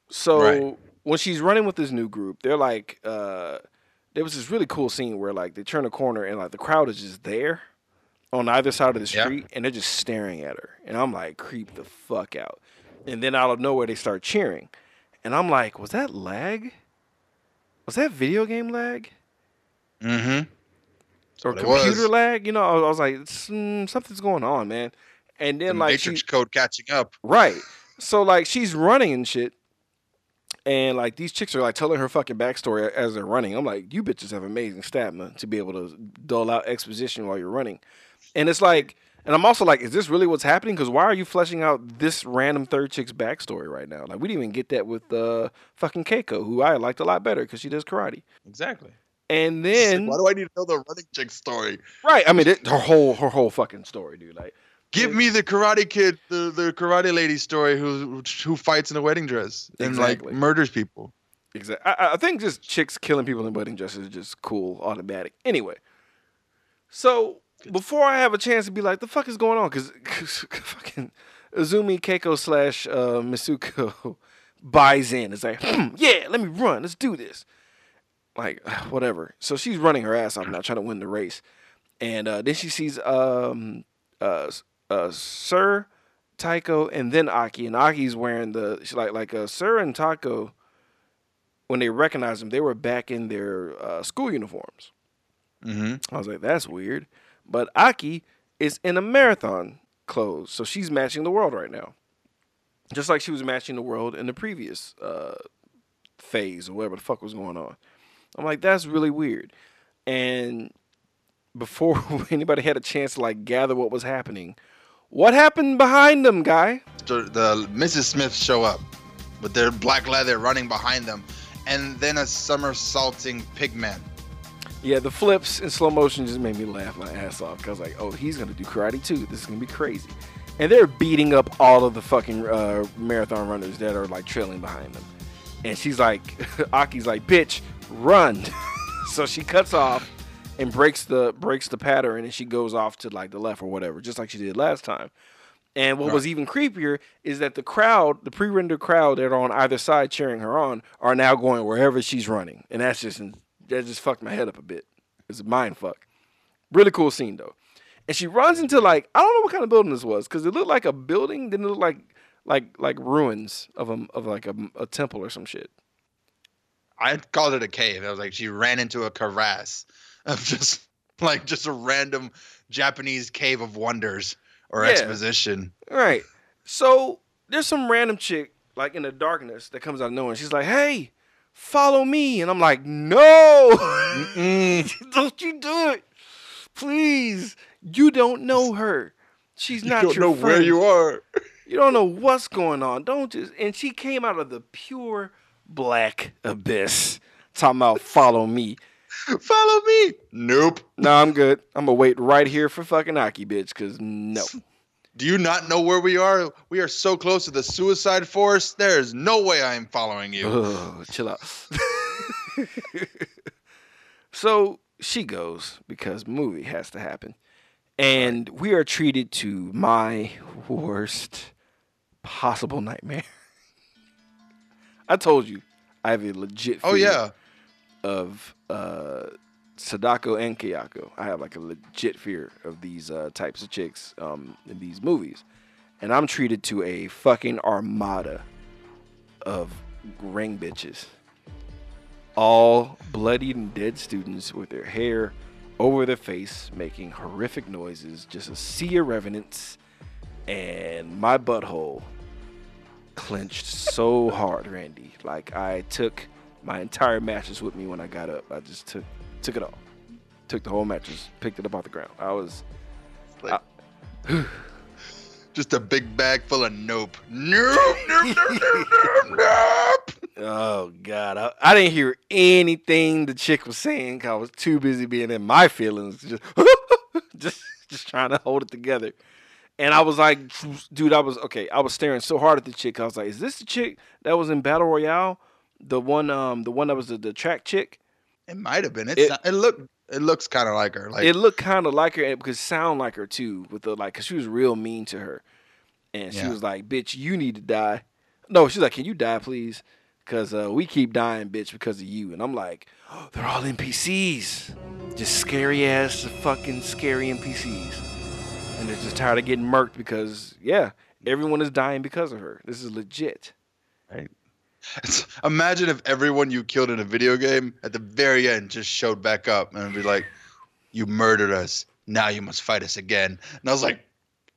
So Right. When she's running with this new group, they're like, uh, there was this really cool scene where like they turn a corner and like the crowd is just there on either side of the Yeah. street, and they're just staring at her, and I'm like, creep the fuck out. And then out of nowhere, they start cheering. And I'm like, was that lag? Was that video game lag? Mm-hmm. Or computer was. lag? You know, I was, I was like, mm, something's going on, man. And The then, like, she, Matrix code catching up. right. So, like, she's running and shit. And, like, these chicks are, like, telling her fucking backstory as they're running. I'm like, you bitches have amazing stamina to be able to dole out exposition while you're running. And it's like, and I'm also like, is this really what's happening? Because why are you fleshing out this random third chick's backstory right now? Like, we didn't even get that with uh, fucking Keiko, who I liked a lot better because she does karate. Exactly. And then, why do I need to know the running chick story? right? I mean, it, her whole her whole fucking story, dude. Like, Give me the Karate Kid, the, the Karate Lady story who who fights in a wedding dress and Exactly. like murders people. exactly. I, I think just chicks killing people in wedding dresses is just cool, automatic. Anyway, so before I have a chance to be like, the fuck is going on? Because fucking Azumi Keiko slash uh, Misuko buys in. It's like, hmm, yeah, let me run. Let's do this. Like, whatever. So she's running her ass off now, trying to win the race. And uh, then she sees um, uh, uh, Sir, Taiko, and then Aki. And Aki's wearing the, she's like, like uh, Sir and Taiko, when they recognized him, they were back in their uh, school uniforms. Mm-hmm. I was like, that's weird. But Aki is in a marathon clothes, so she's matching the world right now. Just like she was matching the world in the previous uh, phase or whatever the fuck was going on. I'm like, that's really weird. And before anybody had a chance to like gather what was happening, what happened behind them, guy? The, the Mrs. Smiths show up with their black leather running behind them, and then a somersaulting pigman. Yeah, the flips in slow motion just made me laugh my ass off because like, oh, he's gonna do karate too. This is gonna be crazy. And they're beating up all of the fucking uh, marathon runners that are like trailing behind them. And she's like, Aki's like, bitch, run. so she cuts off, and breaks the breaks the pattern, and she goes off to like the left or whatever, just like she did last time. And what was even creepier is that the crowd, the pre-rendered crowd that are on either side cheering her on, are now going wherever she's running, and that's just that just fucked my head up a bit. It's a mind fuck. Really cool scene though. And she runs into like I don't know what kind of building this was because it looked like a building, then it looked like like like ruins of a of like a, a temple or some shit. I called it a cave. I was like, she ran into a crevasse of just like just a random Japanese cave of wonders or Yeah. exposition. Right. So there's some random chick like in the darkness that comes out of nowhere. She's like, "Hey, follow me," and I'm like, "No, don't you do it, please. You don't know her. She's not, You don't your know friend. where you are. You don't know what's going on. Don't just." And she came out of the pure black abyss, talking about follow me. Follow me. Nope. No, I'm good. I'm gonna wait right here for fucking Aki, bitch. Cause no. Do you not know where we are? We are so close to the suicide forest. There is no way I am following you. Oh, chill out. so she goes because movie has to happen. And we are treated to my worst possible nightmare. I told you I have a legit fear Oh yeah. Of uh, Sadako and Kayako. I have like a legit fear of these uh, types of chicks um, in these movies. And I'm treated to a fucking armada of ring bitches. All bloodied and dead students with their hair over their face, making horrific noises, just a sea of revenants. And my butthole clenched so hard, Randy. Like I took my entire mattress with me when I got up. I just took took it all. Took the whole mattress, picked it up off the ground. I was Like, just a big bag full of nope. Nope. Nope. Nope. Nope. Nope. Nope. oh god, I, I didn't hear anything the chick was saying. Cause I was too busy being in my feelings, just just just trying to hold it together. And I was like, dude, I was okay. I was staring so hard at the chick. I was like, is this the chick that was in Battle Royale? The one, um, the one that was the, the track chick. It might have been. It's It- not, it look. It looks kind of like her. Like it looked kind of like her and because sound like her too with the like because she was real mean to her and she Yeah. was like bitch you need to die no she's like can you die please because uh, we keep dying bitch because of you and i'm like oh, they're all npcs just scary ass fucking scary npcs and they're just tired of getting murked because yeah everyone is dying because of her this is legit It's, imagine if everyone you killed in a video game at the very end just showed back up and be like, "You murdered us. Now you must fight us again." And I was like,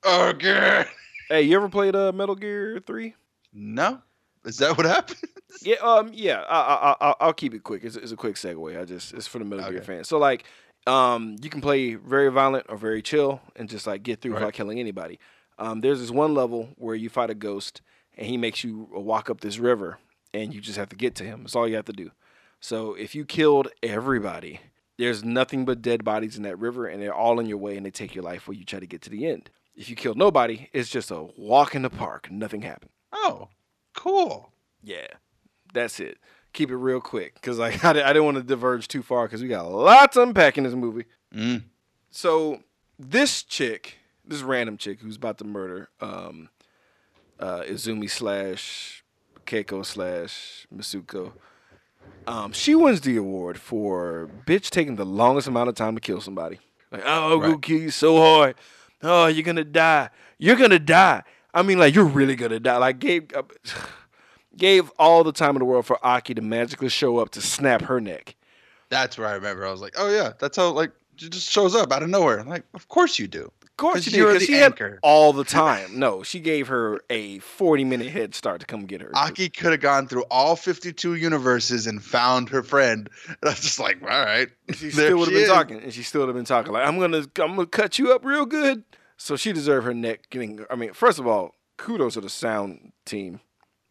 "Okay." hey you ever played uh, metal gear 3 No, is that what happens? Yeah, um, yeah. I, I, I'll keep it quick. It's, it's a quick segue. I just it's for the Metal Gear fans. So like, um, you can play very violent or very chill and just like get through Right. without killing anybody. Um, there's this one level where you fight a ghost and he makes you walk up this river and you just have to get to him. That's all you have to do. So if you killed everybody, there's nothing but dead bodies in that river and they're all in your way and they take your life while you try to get to the end. If you killed nobody, it's just a walk in the park. Nothing happened. Oh, cool. Yeah, that's it. Keep it real quick because like I, I didn't want to diverge too far because we got lots to unpack in this movie. Mm. So this chick, this random chick who's about to murder um, uh, Izumi slash Keiko slash Masuko, um, she wins the award for bitch taking the longest amount of time to kill somebody. Like, oh, I'll go Right. kill you so hard. Oh, you're gonna die. You're gonna die. I mean, like you're really gonna die. Like gave uh, gave all the time in the world for Aki to magically show up to snap her neck. That's where I remember. I was like, "Oh yeah, that's how like it just shows up out of nowhere." I'm like, "Of course you do." Of course she did, 'cause the had anchor. all the time. No, she gave her a 40 minute head start to come get her. Aki could have gone through all 52 universes and found her friend. And I was just like, "All right." she still would have been is. talking, and she still would have been talking. Like I'm gonna, I'm gonna cut you up real good. So she deserved her neck getting. I mean, first of all, kudos to the sound team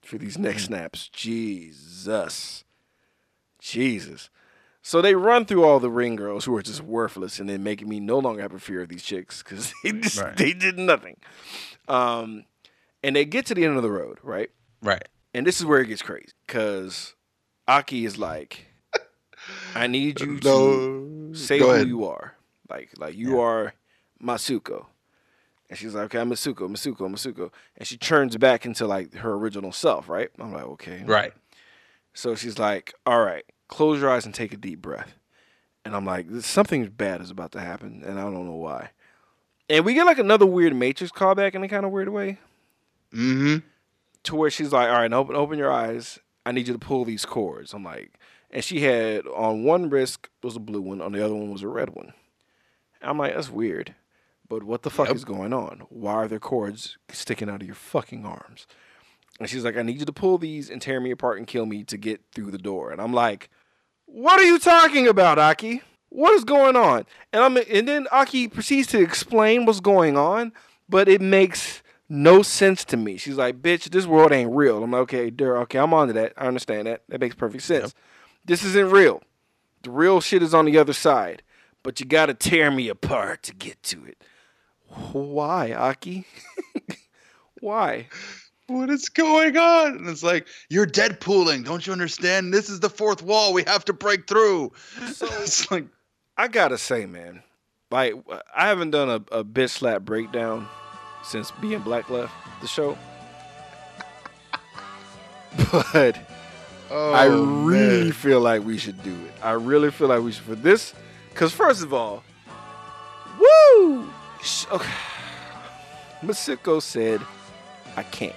for these neck Mm. snaps. Jesus, Jesus. So they run through all the ring girls who are just worthless, and then making me no longer have a fear of these chicks because they just Right. they did nothing. Um, and they get to the end of the road, right? Right. And this is where it gets crazy because Aki is like, I need you to say Go who ahead. you are. Like like you are Masuko. And she's like, okay, I'm Masuko, Masuko, Masuko. And she turns back into like her original self, right? I'm like, okay. Right. So she's like, all right, close your eyes and take a deep breath. And I'm like, something bad is about to happen, and I don't know why. And we get like another weird Matrix callback in a kind of weird way Mm-hmm. to where she's like, all right, open, open your eyes. I need you to pull these cords. I'm like, and she had on one wrist was a blue one, on the other one was a red one. I'm like, that's weird. But what the fuck Yep. is going on? Why are there cords sticking out of your fucking arms? And she's like, I need you to pull these and tear me apart and kill me to get through the door. And I'm like, what are you talking about, Aki? What is going on? And I'm and then Aki proceeds to explain what's going on, but it makes no sense to me. She's like, bitch, this world ain't real. I'm like, okay, dear, okay, I'm on to that. I understand that. That makes perfect sense. This isn't real. The real shit is on the other side. But you gotta tear me apart to get to it. Why, Aki? Why? What is going on? And it's like, you're Deadpooling. Don't you understand? This is the fourth wall we have to break through. So It's like, I gotta say, man, like I haven't done a, a bitch slap breakdown since being Black left the show. But oh, I really man. feel like we should do it. I really feel like we should for this, because first of all, woo, okay. Masiko said, "I can't,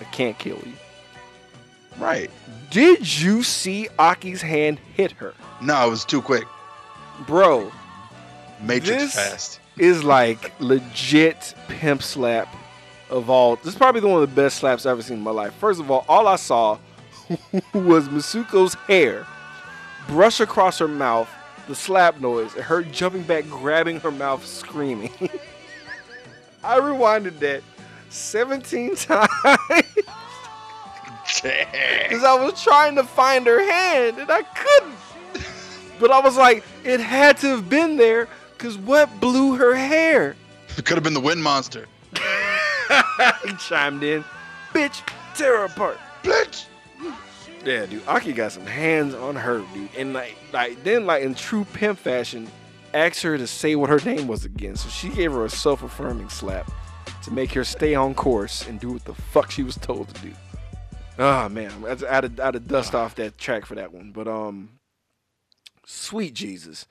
I can't kill you." Right. Did you see Aki's hand hit her, No, it was too quick. bro? Matrix This- fast. is like legit pimp slap of all. This is probably the one of the best slaps I've ever seen in my life. First of all, all I saw was Masuko's hair brush across her mouth, the slap noise, and her jumping back, grabbing her mouth, screaming. I rewinded that 17 times because I was trying to find her hand and I couldn't. But I was like, it had to have been there because what blew her hair? It could have been the wind monster. he chimed in, bitch, tear her apart. Bitch. Yeah, dude, Aki got some hands on her, dude, and like, like then like in true pimp fashion, asked her to say what her name was again. So she gave her a self-affirming slap to make her stay on course and do what the fuck she was told to do. Oh man, I had- I had to, I had to dust off that track for that one, but um, sweet Jesus.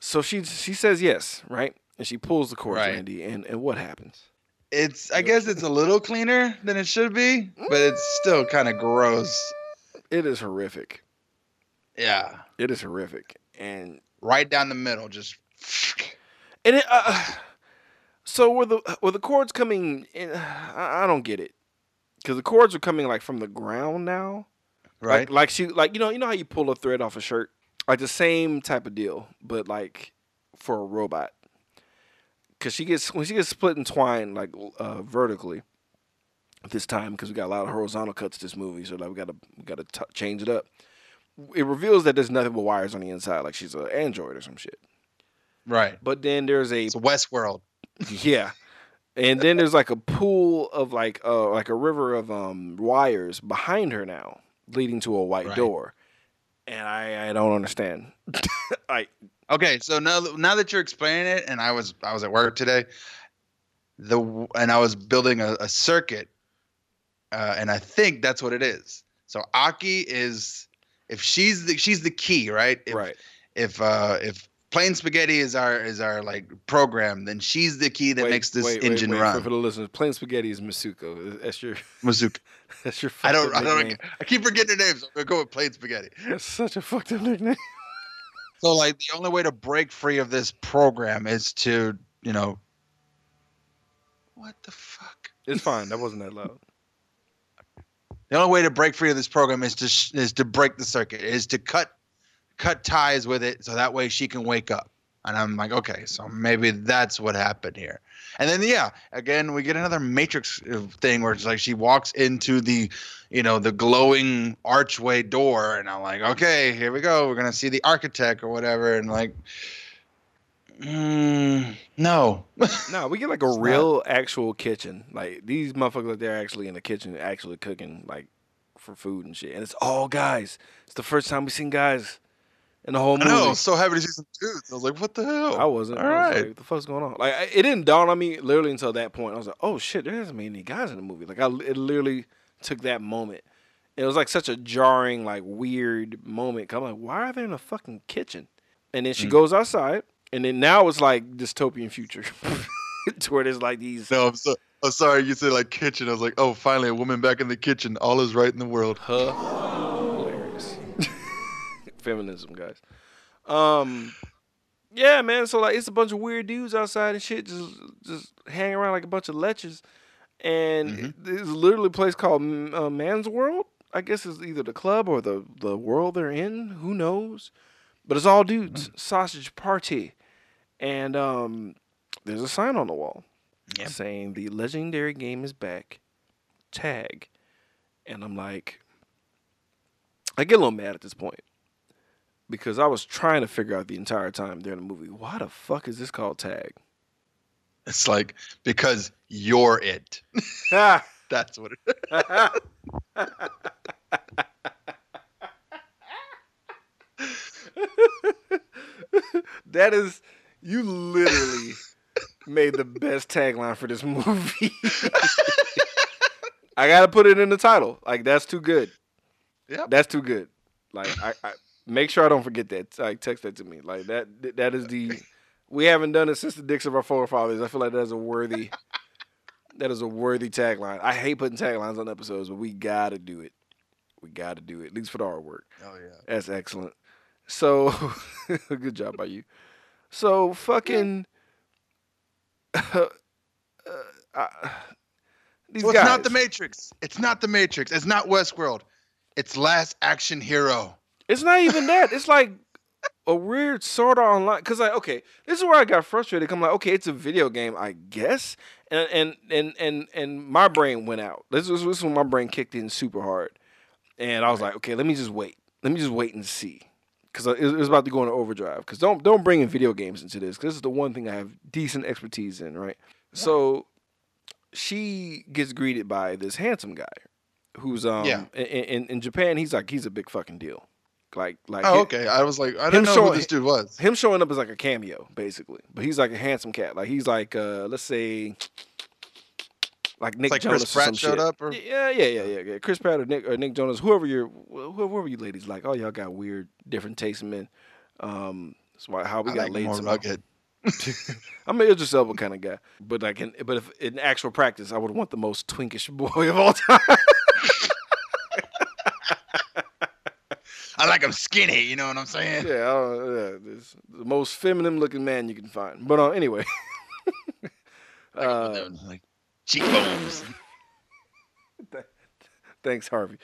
So she she says yes, right, and she pulls the cord, Right. Randy, and and what happens? It's. I guess it's a little cleaner than it should be, but it's still kind of gross. It is horrific. Yeah. It is horrific, and Right down the middle, just. And it, uh, so were the were the cords coming in? I, don't get it, because the cords are coming like from the ground now. Right. Like, like she like you know you know how you pull a thread off a shirt, like the same type of deal, but like for a robot. Cause she gets when she gets split and twined like uh, vertically. This time, because we got a lot of horizontal cuts this movie, so like we gotta we gotta t- change it up. It reveals that there's nothing but wires on the inside, like she's an android or some shit. right. But then there's a It's Westworld. Yeah. And then there's like a pool of like uh like a river of um wires behind her now, leading to a white Right. door. And I I don't understand. I Okay, so now that- now that you're explaining it, and I was I was at work today, the and I was building a, a circuit, uh, and I think that's what it is. So Aki is if she's the she's the key, right? If, right. If uh if plain spaghetti is our is our like program, then she's the key that Wait, makes this wait, wait, engine wait, run. For, for the listeners, plain spaghetti is Masuko. That's your Mazuka. that's your I don't I don't. I keep forgetting her names. I'm gonna go with plain spaghetti. That's such a fucked up nickname. So like the only way to break free of this program is to you know. What the fuck? It's fine. That wasn't that loud. The only way to break free of this program is to sh- is to break the circuit, is to cut cut ties with it, so that way she can wake up. And I'm like, okay, so maybe that's what happened here. And then yeah, again we get another Matrix uh, thing where it's like she walks into the, you know, the glowing archway door, and I'm like, okay, here we go. We're gonna see the architect or whatever, and like, mm, no, No, we get like a It's not- real actual kitchen. Like these motherfuckers, they're actually in the kitchen, actually cooking like for food and shit. And it's all guys. It's the first time we've seen guys in the whole I movie. know. I was so happy to see some dudes. I was like, what the hell? I wasn't. All I was right. like, what the fuck's going on? Like, I- it didn't dawn on me literally until that point. I was like, oh shit, there hasn't been any guys in the movie. Like, I it literally took that moment. It was like such a jarring, like weird moment. I'm like, why are they in a fucking kitchen? And then she Mm. goes outside, and then now it's like dystopian future, to where there's like these. No, I'm so. I'm sorry. You said like kitchen. I was like, oh, finally, a woman back in the kitchen. All is right in the world. Huh? Feminism, guys. Um, yeah, man. So like, it's a bunch of weird dudes outside and shit, just just hanging around like a bunch of leches. And Mhm. there's literally a place called mm, uh, Man's World. I guess it's either the club or the the world they're in. Who knows? But it's all dudes. Sausage party, and um, there's a sign on the wall Yep. saying the legendary game is back. Tag, and I'm like, I get a little mad at this point because I was trying to figure out the entire time during the movie why the fuck is this called tag? It's like because you're it. That's what it. that is you literally made the best tagline for this movie. I gotta put it in the title. Like that's too good. Yeah. That's too good. Like I, I make sure I don't forget that. Like text that to me. Like that that is the we haven't done it since the dicks of our forefathers. I feel like that's a worthy that is a worthy tagline. I hate putting taglines on episodes, but we gotta do it. We gotta do it, at least for the artwork. Oh yeah. That's excellent. So, good job by you. So, fucking. uh, uh, these So guys. it's not the Matrix. It's not the Matrix. It's not Westworld. It's Last Action Hero. It's not even that. It's like a weird sort of online. Cause like, okay, this is where I got frustrated. I'm like, okay, it's a video game, I guess, and and and and and my brain went out. This was this is when my brain kicked in super hard, and I was like, okay, let me just wait. Let me just wait and see. Cause it was about to go into overdrive. Cause don't don't bring in video games into this. Cause this is the one thing I have decent expertise in, right? So she gets greeted by this handsome guy, who's um Yeah. in, in in Japan. He's like he's a big fucking deal. Like like Oh, hi- okay. I was like, I him didn't know showing- who this dude was. him showing up is like a cameo, basically. But he's like a handsome cat. Like he's like uh let's say like Nick like Jonas Chris Pratt showed shit. up, or Yeah, yeah, yeah, yeah, yeah. Chris Pratt or Nick or Nick Jonas, whoever you're whoever you ladies like. Oh, y'all got weird different tastes in men. Um that's why how we I got like laid more rugged. I'm an Idris Elba kind of guy, but like, in, but if in actual practice, I would want the most twinkish boy of all time. I like him skinny. You know what I'm saying? yeah, I don't, yeah, this, the most feminine looking man you can find. But uh, anyway, Like, uh, them, like cheekbones. thanks Harvey.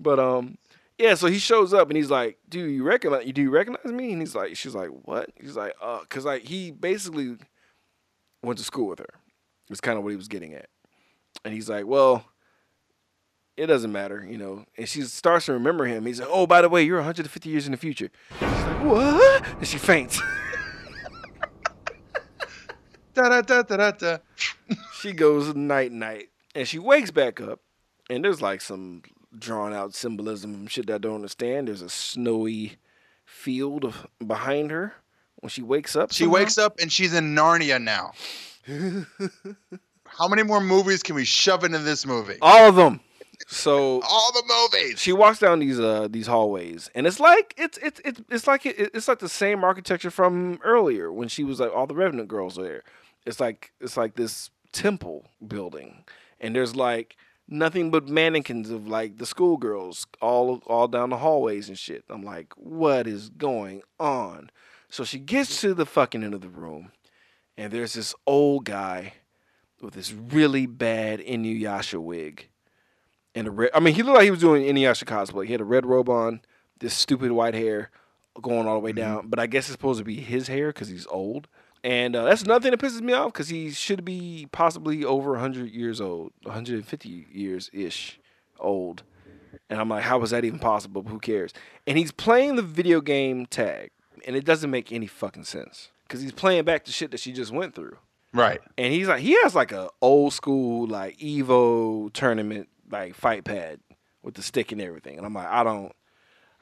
But um, yeah, so he shows up and he's like, "Do you recognize? Do you recognize me?" And he's like, "She's like, what?" He's like, "Uh, cause like he basically went to school with her. It's kind of what he was getting at." And he's like, "Well." It doesn't matter, you know. And she starts to remember him. He's like, "Oh, by the way, you're 150 years in the future." She's like, "What?" And she faints. da, da, da, da, da, da. she goes night night and she wakes back up and there's like some drawn out symbolism shit that I don't understand. There's a snowy field of, behind her when she wakes up. She wakes up and she's in Narnia now. How many more movies can we shove into this movie? All of them. So All the movies. she walks down these uh these hallways and it's like it's it's it's it's like it, it's like the same architecture from earlier when she was like all the revenant girls are there. It's like it's like this temple building and there's like nothing but mannequins of like the schoolgirls all all down the hallways and shit. I'm like what is going on? So she gets to the fucking end of the room and there's this old guy with this really bad inuyasha wig and a red. I mean, he looked like he was doing Inuyasha cosplay. He had a red robe on, this stupid white hair going all the way down. But I guess it's supposed to be his hair because he's old. And uh, that's another thing that pisses me off because he should be possibly over 100 years old, 150 years ish old. And I'm like, how was that even possible? But who cares? And he's playing the video game tag, and it doesn't make any fucking sense because he's playing back the shit that she just went through Right. and he's like he has like a old school like Evo tournament like fight pad with the stick and everything. And I'm like, I don't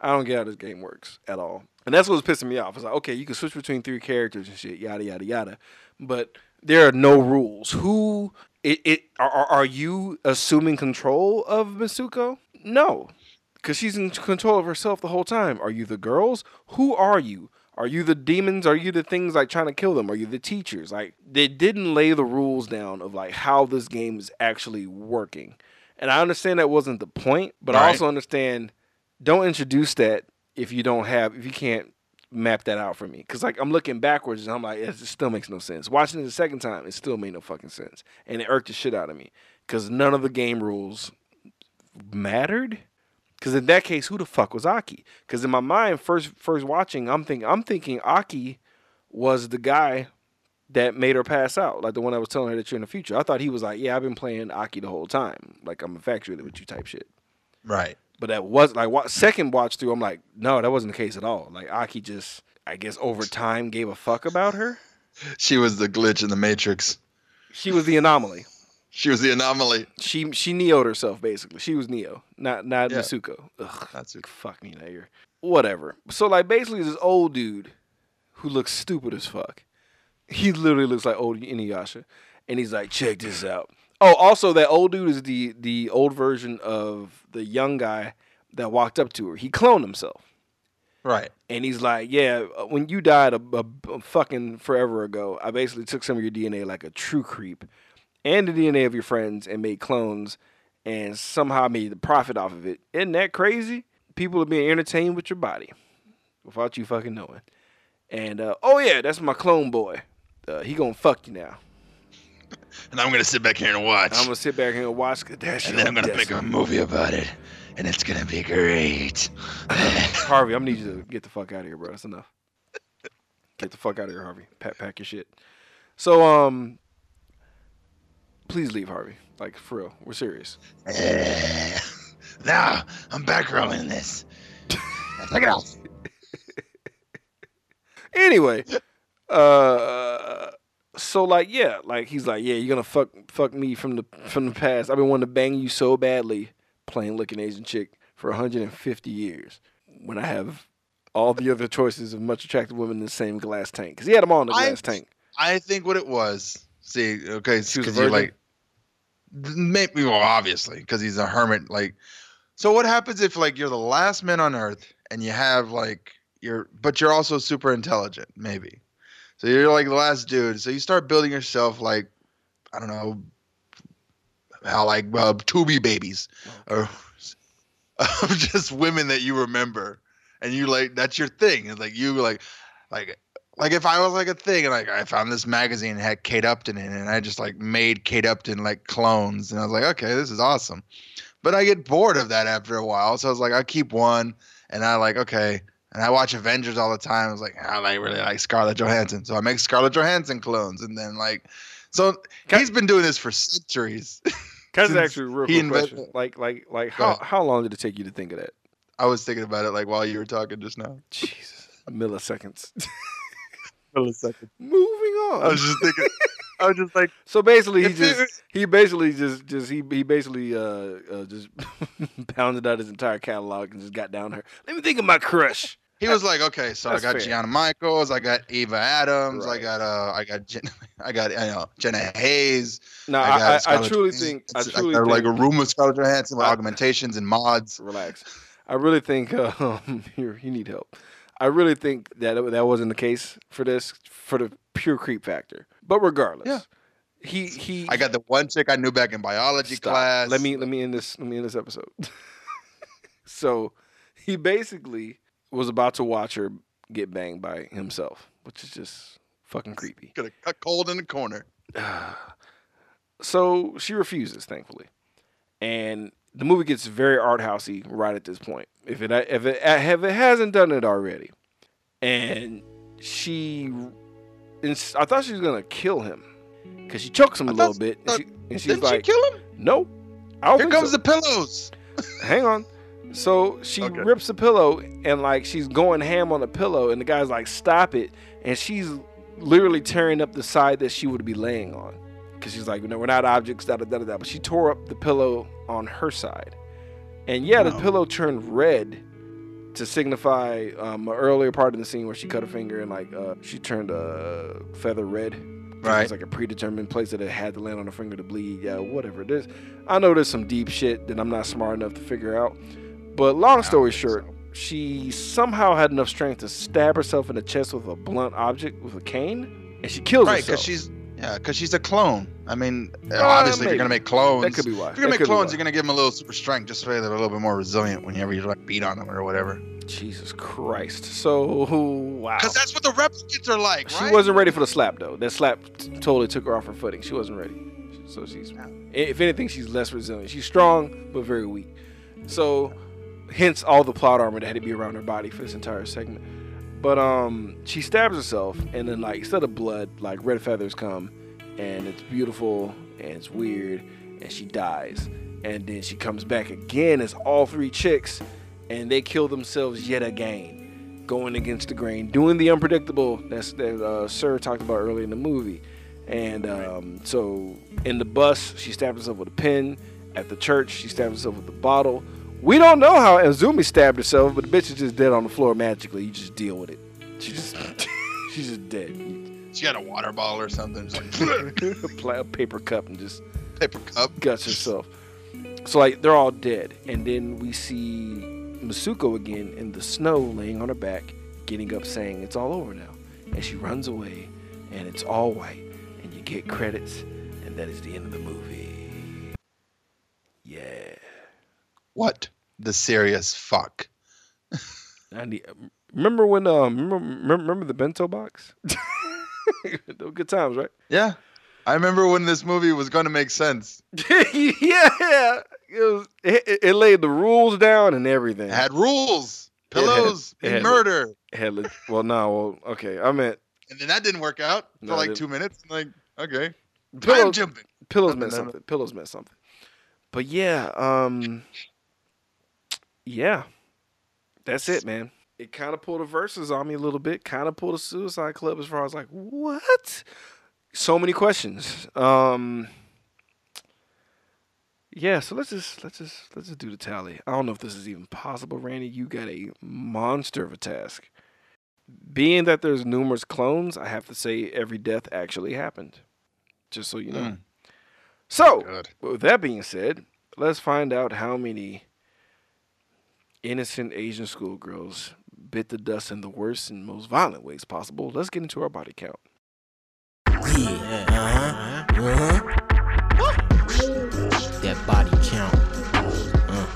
I don't get how this game works at all. And that's what was pissing me off. It's like, okay, you can switch between three characters and shit, yada yada yada, but there are no rules. Who it, it are, are you assuming control of Misuko? No, because she's in control of herself the whole time. Are you the girls? Who are you? Are you the demons? Are you the things like trying to kill them? Are you the teachers? Like they didn't lay the rules down of like how this game is actually working. And I understand that wasn't the point, but I also understand don't introduce that if you don't have if you can't map that out for me. Cause like I'm looking backwards and I'm like, it still makes no sense. Watching it the second time, it still made no fucking sense. And it irked the shit out of me. Cause none of the game rules mattered. Because in that case, who the fuck was Aki? Because in my mind, first first watching, I'm thinking I'm thinking Aki was the guy that made her pass out, like the one I was telling her that you're in the future. I thought he was like, yeah, I've been playing Aki the whole time, like I'm infatuated with you type shit. Right. But that was like second watch through, I'm like, no, that wasn't the case at all. Like Aki just, I guess, over time gave a fuck about her. She was the glitch in the Matrix. She was the anomaly. She was the anomaly. She she neoed herself basically. She was Neo, not not Yeah. Mitsuko. Ugh. That's it. fuck me the ear. Whatever. So like basically this old dude who looks stupid as fuck. He literally looks like old Inuyasha. And he's like, check this out. Oh, also that old dude is the the old version of the young guy that walked up to her. He cloned himself. Right. And he's like, yeah, uh, when you died a, a, a fucking forever ago, I basically took some of your DNA like a true creep and the DNA of your friends and made clones and somehow made the profit off of it. Isn't that crazy? People are being entertained with your body without you fucking knowing. And uh, oh yeah, that's my clone boy. Uh, he gonna fuck you now. And I'm gonna sit back here and watch. I'm gonna sit back here and watch. That's and then I'm gonna make a movie about it, and it's gonna be great. Harvey, I'm gonna need you to get the fuck out of here, bro. That's enough. Get the fuck out of here, Harvey. Pack, pack your shit. So, um, please leave, Harvey. Like for real, we're serious. now I'm back rolling this. Check it out. Anyway, uh, so like, yeah, like he's like, yeah, you're gonna fuck fuck me from the from the past. I've been wanting to bang you so badly, plain looking Asian chick for 150 years. When I have all the other choices of much attractive women in the same glass tank, because he had them all in the I- glass tank. I think what it was. See, okay, She was like, maybe well, obviously, because he's a hermit. Like, so what happens if like you're the last man on Earth and you have like you're, but you're also super intelligent, maybe. So you're like the last dude. So you start building yourself like, I don't know, how like uh, Tubi babies or just women that you remember, and you like that's your thing. It's like you like like like if I was like a thing and like I found this magazine that had Kate Upton in it and I just like made Kate Upton like clones and I was like, okay, this is awesome. But I get bored of that after a while. So I was like, I keep one and I like, okay. And I watch Avengers all the time. I was like, I like really like Scarlett Johansson. So I make Scarlett Johansson clones and then like so he's been doing this for centuries. Can I just Since ask you a real he quick invented- question? Like, like, like, how how long did it take you to think of that? I was thinking about it like while you were talking just now. Jesus, milliseconds. Millisecond. Moving on. I was just thinking I was just like so basically, he just he basically just just he he basically uh, uh just pounded out his entire catalog and just got down her. Let me think of my crush. He was like, okay, so I got fair. Gianna Michaels, I got Eva Adams, Right. I got uh, I got Jen, I got you know Jenna Haze. No, I I, I, I truly Johansson. think I truly got, think, like a room with Scarlett Johansson with augmentations and mods. relax. I really think uh, um, you you need help. I really think that that wasn't the case for this for the pure creep factor. But regardless, Yeah. he he. I got the one chick I knew back in biology Stop. class. Let me let me end this let me end this episode. so he basically was about to watch her get banged by himself, which is just fucking creepy. Got a cut cold in the corner. so she refuses, thankfully, and the movie gets very art housey right at this point. If it if it if it hasn't done it already, and she, and I thought she was gonna kill him because she chokes him a I little thought- bit, and, thought- she, and she's Didn't like, she kill him? "No, Here comes so." the pillows. hang on. So she Okay. rips the pillow and like she's going ham on the pillow, and the guy's like, "Stop it!" And she's literally tearing up the side that she would be laying on, because she's like, "No, we're not objects." Da da da da. da. But she tore up the pillow on her side, and yeah, the pillow turned red to signify um, an earlier part in the scene where she cut her finger and like uh, she turned a feather red. Right. It's like a predetermined place that it had to land on her finger to bleed. Yeah, whatever it is. I know there's some deep shit that I'm not smart enough to figure out. But long story short, she somehow had enough strength to stab herself in the chest with a blunt object with a cane, and she kills Right, herself. because she's yeah, because she's a clone. I mean, Uh, obviously, if you're gonna make clones, That could be why. If you're gonna That make clones, you're gonna give them a little super strength, just so they're a little bit more resilient whenever you like beat on them or whatever. Jesus Christ. So wow. Because that's what the replicants are like, She right? wasn't ready for the slap though. That slap t- totally took her off her footing. She wasn't ready. So she's, if anything, she's less resilient. She's strong but very weak. So, hence all the plot armor that had to be around her body for this entire segment. But um, she stabs herself, and then like instead of blood, like red feathers come, and it's beautiful and it's weird, and she dies, and then she comes back again as all three chicks, and they kill themselves yet again going against the grain, doing the unpredictable that's, that uh, Sir talked about earlier in the movie. And um, so in the bus, she stabs herself with a pin. At the church, she stabs herself with a bottle. We don't know how Azumi stabbed herself, but the bitch is just dead on the floor magically. You just deal with it. She just, she's just dead. She had a water bottle or something, just like a paper cup and just paper cup. guts herself. So like they're all dead, and then we see Masuko again in the snow, laying on her back, getting up, saying it's all over now, and she runs away, and it's all white, and you get credits, and that is the end of the movie. What the serious fuck? Need. Remember when? Um, remember, remember, the bento box? Good times, right? Yeah, I remember when this movie was going to make sense. yeah. It, was, it, it- laid the rules down and everything. It had rules, It had- pillows, it and had- murder, Had well, no, well, okay. I meant and then that didn't work out for No, like two minutes. Like, okay, time pillows. jumping. Pillows meant something. Pillows meant something. But yeah, um, yeah, that's it, man. It kind of pulled the verses on me a little bit. Kind of pulled a Suicide Club as far as like what? So many questions. Um, yeah. So let's just let's just let's just do the tally. I don't know if this is even possible, Randy. You got a monster of a task. Being that there's numerous clones, I have to say every death actually happened. Just so you know. Mm. So, Good. with that being said, let's find out how many innocent Asian schoolgirls bit the dust in the worst and most violent ways possible. Let's get into our body count. Yeah, uh huh, uh huh. That body count. Uh,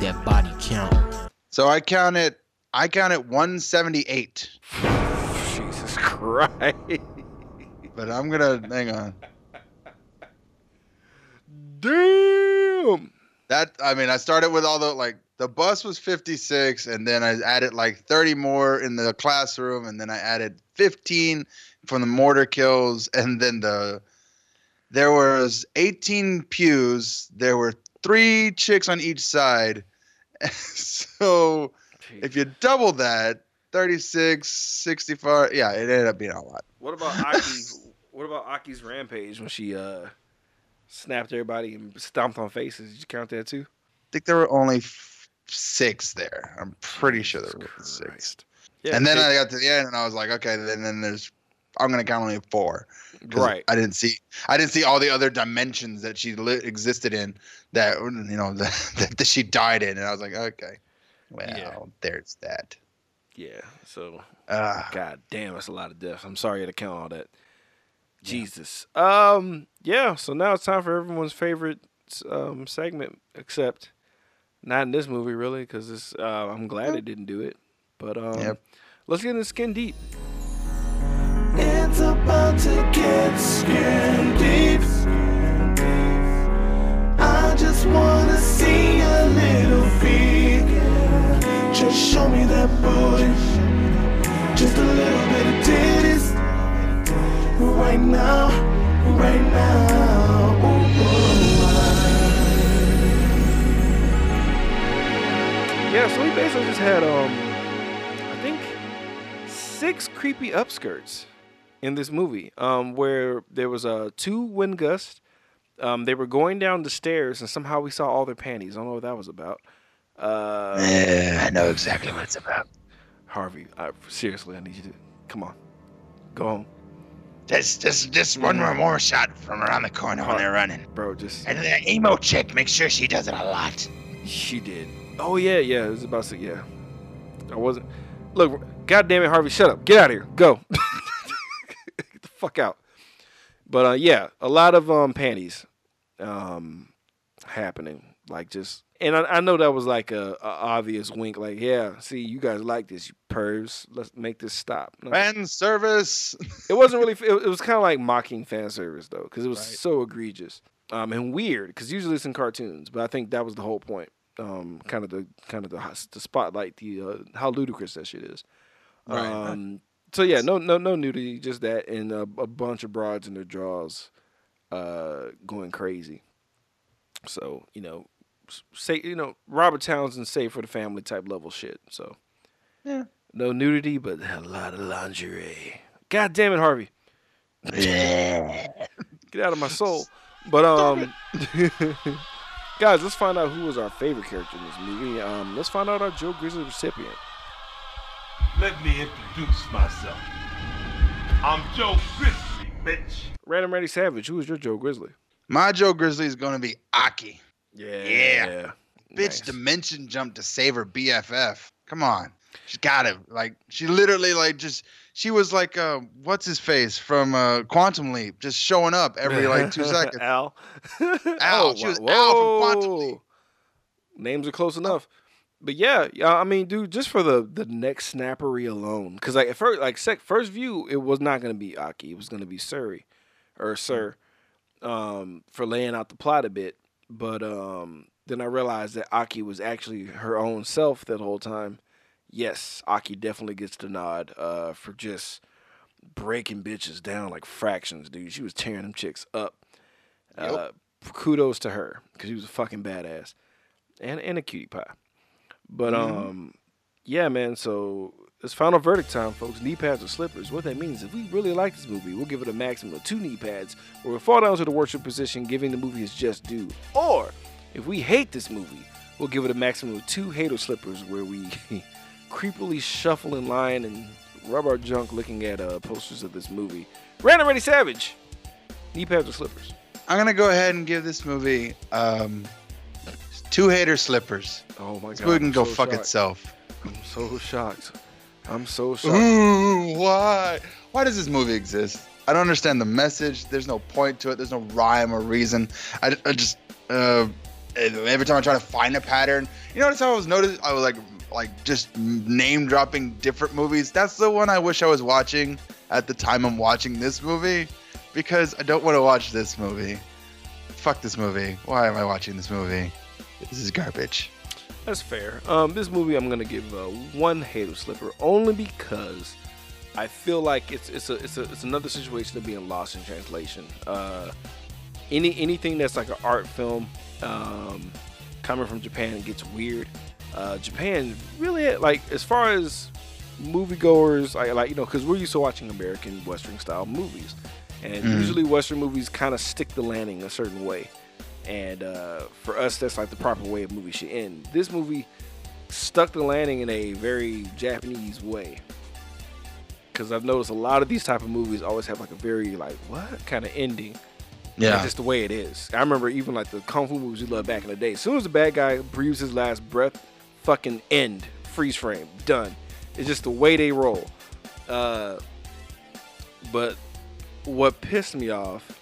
that body count. So I counted. I counted 178, Jesus Christ. but I'm gonna hang on. Damn. That I mean, I started with all the like the bus was 56, and then I added like 30 more in the classroom, and then I added 15 from the mortar kills, and then the there was 18 pews. There were three chicks on each side. so if you double that, 36, 65, yeah, it ended up being a lot. What about Aki? what about Aki's rampage when she uh snapped everybody and stomped on faces? Did you count that too? I think there were only six there. I'm pretty sure there were Jesus six. Yeah, and then it- I got to the end and I was like, okay, then, then there's I'm gonna count only four. right. I didn't see I didn't see all the other dimensions that she li- existed in that you know that, that she died in, and I was like, okay, well, Yeah. there's that. Yeah. So Uh, God damn, that's a lot of deaths. I'm sorry to count all that. Jesus. Um. Yeah. So now it's time for everyone's favorite um segment, except not in this movie really, because this. Uh, I'm glad they didn't do it. But um, Yep. let's get into skin deep. It's about to get skin deep. I just wanna see a little feet. Just show me that booty. Just a little bit of titties. Right now, right now. Yeah. So we basically just had um, I think six creepy upskirts in this movie. Um, where there was a uh, two wind gusts. Um, they were going down the stairs and somehow we saw all their panties. I don't know what that was about. Uh, Yeah, I know exactly what it's about. Harvey, I, seriously, I need you to come on, go home, Just, just, just one more, more shot from around the corner when they're running. bro. Just And the emo chick, make sure she does it a lot. she did. Oh yeah, yeah. It was about to yeah. I wasn't. Look, God damn it, Harvey, shut up. Get out of here. Go. Get the fuck out. But uh, yeah, a lot of um panties um happening. Like just and I, I know that was like a, a obvious wink, like, yeah, see, you guys like this, you pervs. Let's make this stop. No, Fan service. it wasn't really. It, it was kind of like mocking fan service though, because it was Right. so egregious um, and weird. Because usually it's in cartoons, but I think that was the whole point. Um, kind of the kind of the hos- the spotlight, the uh, how ludicrous that shit is. Right. Um, so yeah, no no no nudity, just that, and a, a bunch of broads in their draws, uh, going crazy. So you know, say you know Robert Townsend, save for the family type level shit. So Yeah. no nudity, but a lot of lingerie. God damn it, Harvey. yeah. Get out of my soul. But um guys, let's find out who was our favorite character in this movie. Um let's find out our Joe Grizzly recipient. Let me introduce myself. I'm Joe Grizzly, bitch. Random Randy Savage, who is your Joe Grizzly? My Joe Grizzly is gonna be Aki. Yeah. Yeah. Bitch Nice. dimension jump to save her BFF. Come on. She's got it. Like she literally like just she was like uh what's his face from uh Quantum Leap just showing up every like two seconds. Al. Al. She was Al from Quantum. Leap. Names are close enough. But yeah, yeah, I mean, dude, just for the the neck snappery alone, because like at first, like sec, first view, it was not gonna be Aki, it was gonna be Suri, or Sir, um, for laying out the plot a bit. But um, then I realized that Aki was actually her own self that whole time. Yes, Aki definitely gets the nod uh, for just breaking bitches down like fractions, dude. She was tearing them chicks up. Uh, kudos to her because she was a fucking badass and and a cutie pie. But um, yeah, man. So it's final verdict time, folks. Knee pads or slippers. What that means, if we really like this movie, we'll give it a maximum of two knee pads, or we'll fall down to the worship position, giving the movie its just due. Or if we hate this movie, we'll give it a maximum of two hater slippers, where we creepily shuffle in line and rub our junk looking at uh, posters of this movie. Random Ready Savage. Knee pads or slippers? I'm gonna go ahead and give this movie um two hater slippers. Oh my This god. movie can I'm go so fuck shocked. itself. I'm so shocked. I'm so shocked. Ooh, why? Why does this movie exist? I don't understand the message. There's no point to it. There's no rhyme or reason. I, I just uh, every time I try to find a pattern, you notice how I was noticed. I was like like just name dropping different movies. That's the one I wish I was watching at the time I'm watching this movie, because I don't want to watch this movie. Fuck this movie. Why am I watching this movie? This is garbage. That's fair. Um, this movie I'm gonna give uh, one hater slipper only because I feel like it's it's a it's a it's another situation of being lost in translation. Uh, any anything that's like an art film um, coming from Japan gets weird. Uh, Japan really like as far as moviegoers, I like you know because we're used to watching American Western style movies, and Mhm. usually Western movies kind of stick the landing a certain way. And uh, for us, that's like the proper way a movie should end. This movie stuck the landing in a very Japanese way. Because I've noticed a lot of these type of movies always have like a very like what kind of ending. Yeah. just the way it is. I remember even like the kung fu movies we loved back in the day. As soon as the bad guy breathes his last breath, fucking end, freeze frame, done. It's just the way they roll. Uh, but what pissed me off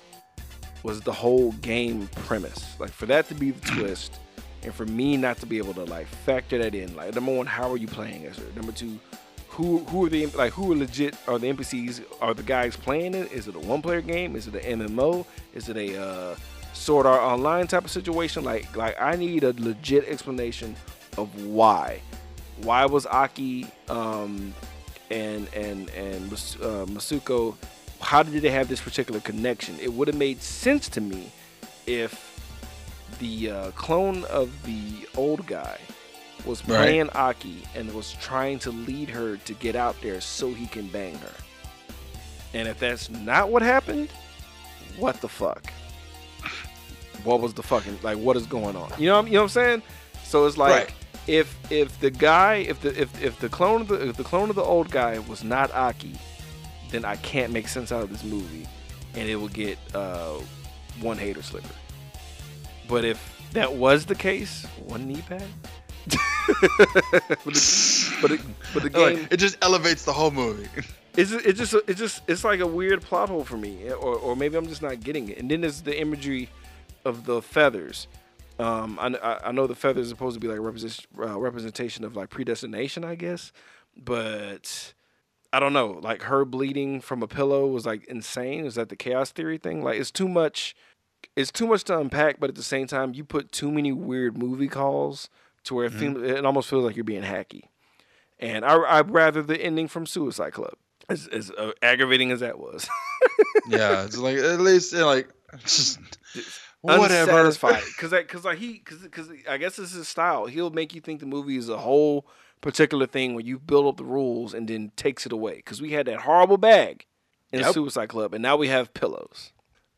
was the whole game premise. Like for that to be the twist, and for me not to be able to like factor that in. Like number one, how are you playing as her? Number two, who who are the like who are legit are the NPCs? Are the guys playing it? Is it a one player game? Is it an MMO? Is it a uh, Sword Art Online type of situation? Like like I need a legit explanation of why. Why was Aki um, and and and uh, Masuko? How did they have this particular connection? It would have made sense to me if the uh, clone of the old guy was Right. playing Aki and was trying to lead her to get out there so he can bang her. And if that's not what happened, what the fuck? What was the fucking like? What is going on? You know, you know what I'm saying? So it's like, if if the guy if the if, if the clone of the if the clone of the old guy was not Aki, then I can't make sense out of this movie, and it will get uh, one hater slipper. But if that was the case, one knee pad. but, the, but, it, but the game Like, it just elevates the whole movie. it's just, it's just it's just it's like a weird plot hole for me, or or maybe I'm just not getting it. And then there's the imagery of the feathers. Um, I, I- I know the feather is supposed to be like represent, uh, representation of like predestination, I guess, but I don't know. Like her bleeding from a pillow was like insane. Is that the chaos theory thing? Like it's too much. It's too much to unpack, but at the same time, you put too many weird movie calls to where it, feel, it almost feels like you're being hacky. And I I'd rather the ending from Suicide Club, as as uh, aggravating as that was. yeah, it's like at least like just whatever. Unsatisfied, because because like he because because I guess this is his style. He'll make you think the movie is a whole particular thing where you build up the rules and then takes it away. Because we had that horrible bag in Yep. Suicide Club, and now we have pillows.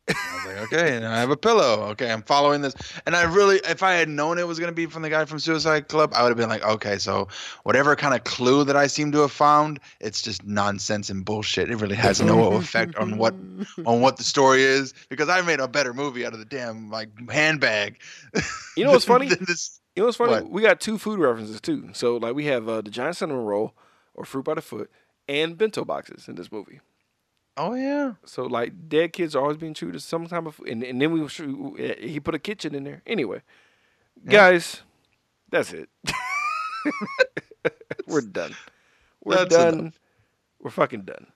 I was like, okay, and I have a pillow. Okay, I'm following this. And I really, if I had known it was gonna be from the guy from Suicide Club, I would have been like, okay, so whatever kind of clue that I seem to have found, it's just nonsense and bullshit. It really has no effect on what on what the story is because I made a better movie out of the damn like handbag. You know what's funny? this- You know what's funny? What? We got two food references too. So like we have uh, the giant cinnamon roll or fruit by the foot and bento boxes in this movie. Oh yeah. So like dead kids are always being true to some type of and, and then we he put a kitchen in there. Anyway, guys, that's it. We're done. We're That's done. enough. We're fucking done.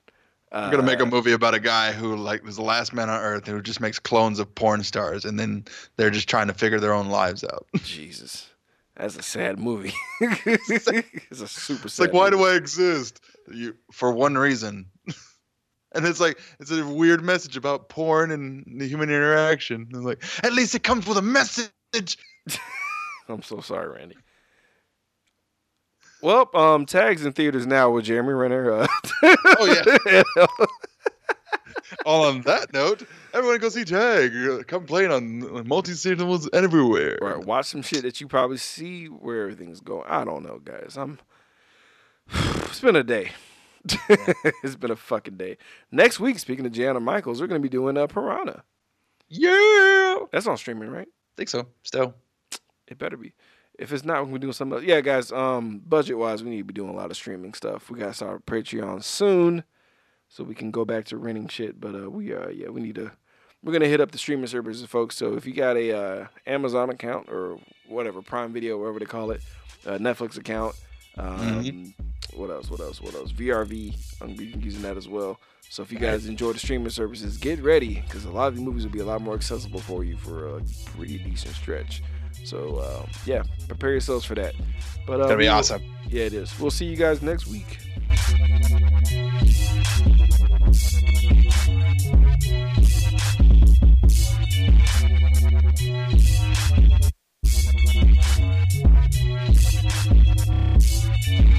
Uh, I'm gonna make a movie about a guy who like was the last man on earth who just makes clones of porn stars, and then they're just trying to figure their own lives out. Jesus, that's a sad movie. it's a super It's sad. like, why movie. do I exist? You for one reason. And it's like it's a weird message about porn and the human interaction. It's like at least it comes with a message. I'm so sorry, Randy. Well, um, tags in theaters now with Jeremy Renner. Uh, Oh yeah. All on that note, everyone go see Tag. Come playing on multi cinemas everywhere. Right, watch some shit that you probably see where everything's going. I don't know, guys. I'm. It's been a day. it's been a fucking day. Next week, speaking of Gianna Michaels, we're gonna be doing uh, Piranha. Yeah. That's on streaming, right? think so. Still. It better be. If it's not, we're gonna be doing something else. Yeah, guys. Um, budget wise, we need to be doing a lot of streaming stuff. We gotta start Patreon soon, so we can go back to renting shit. But uh, we uh, yeah, we need to. We're gonna hit up the streaming services, folks. So if you got a uh, Amazon account or whatever Prime Video, whatever they call it, uh, Netflix account. Um, what else? What else? What else? VRV. I'm um, using that as well. So if you guys enjoy the streaming services, get ready because a lot of the movies will be a lot more accessible for you for a pretty decent stretch. So uh, yeah, prepare yourselves for that. But um, uh, that'll be awesome. Will, yeah, it is. We'll see you guys next week. Thank you.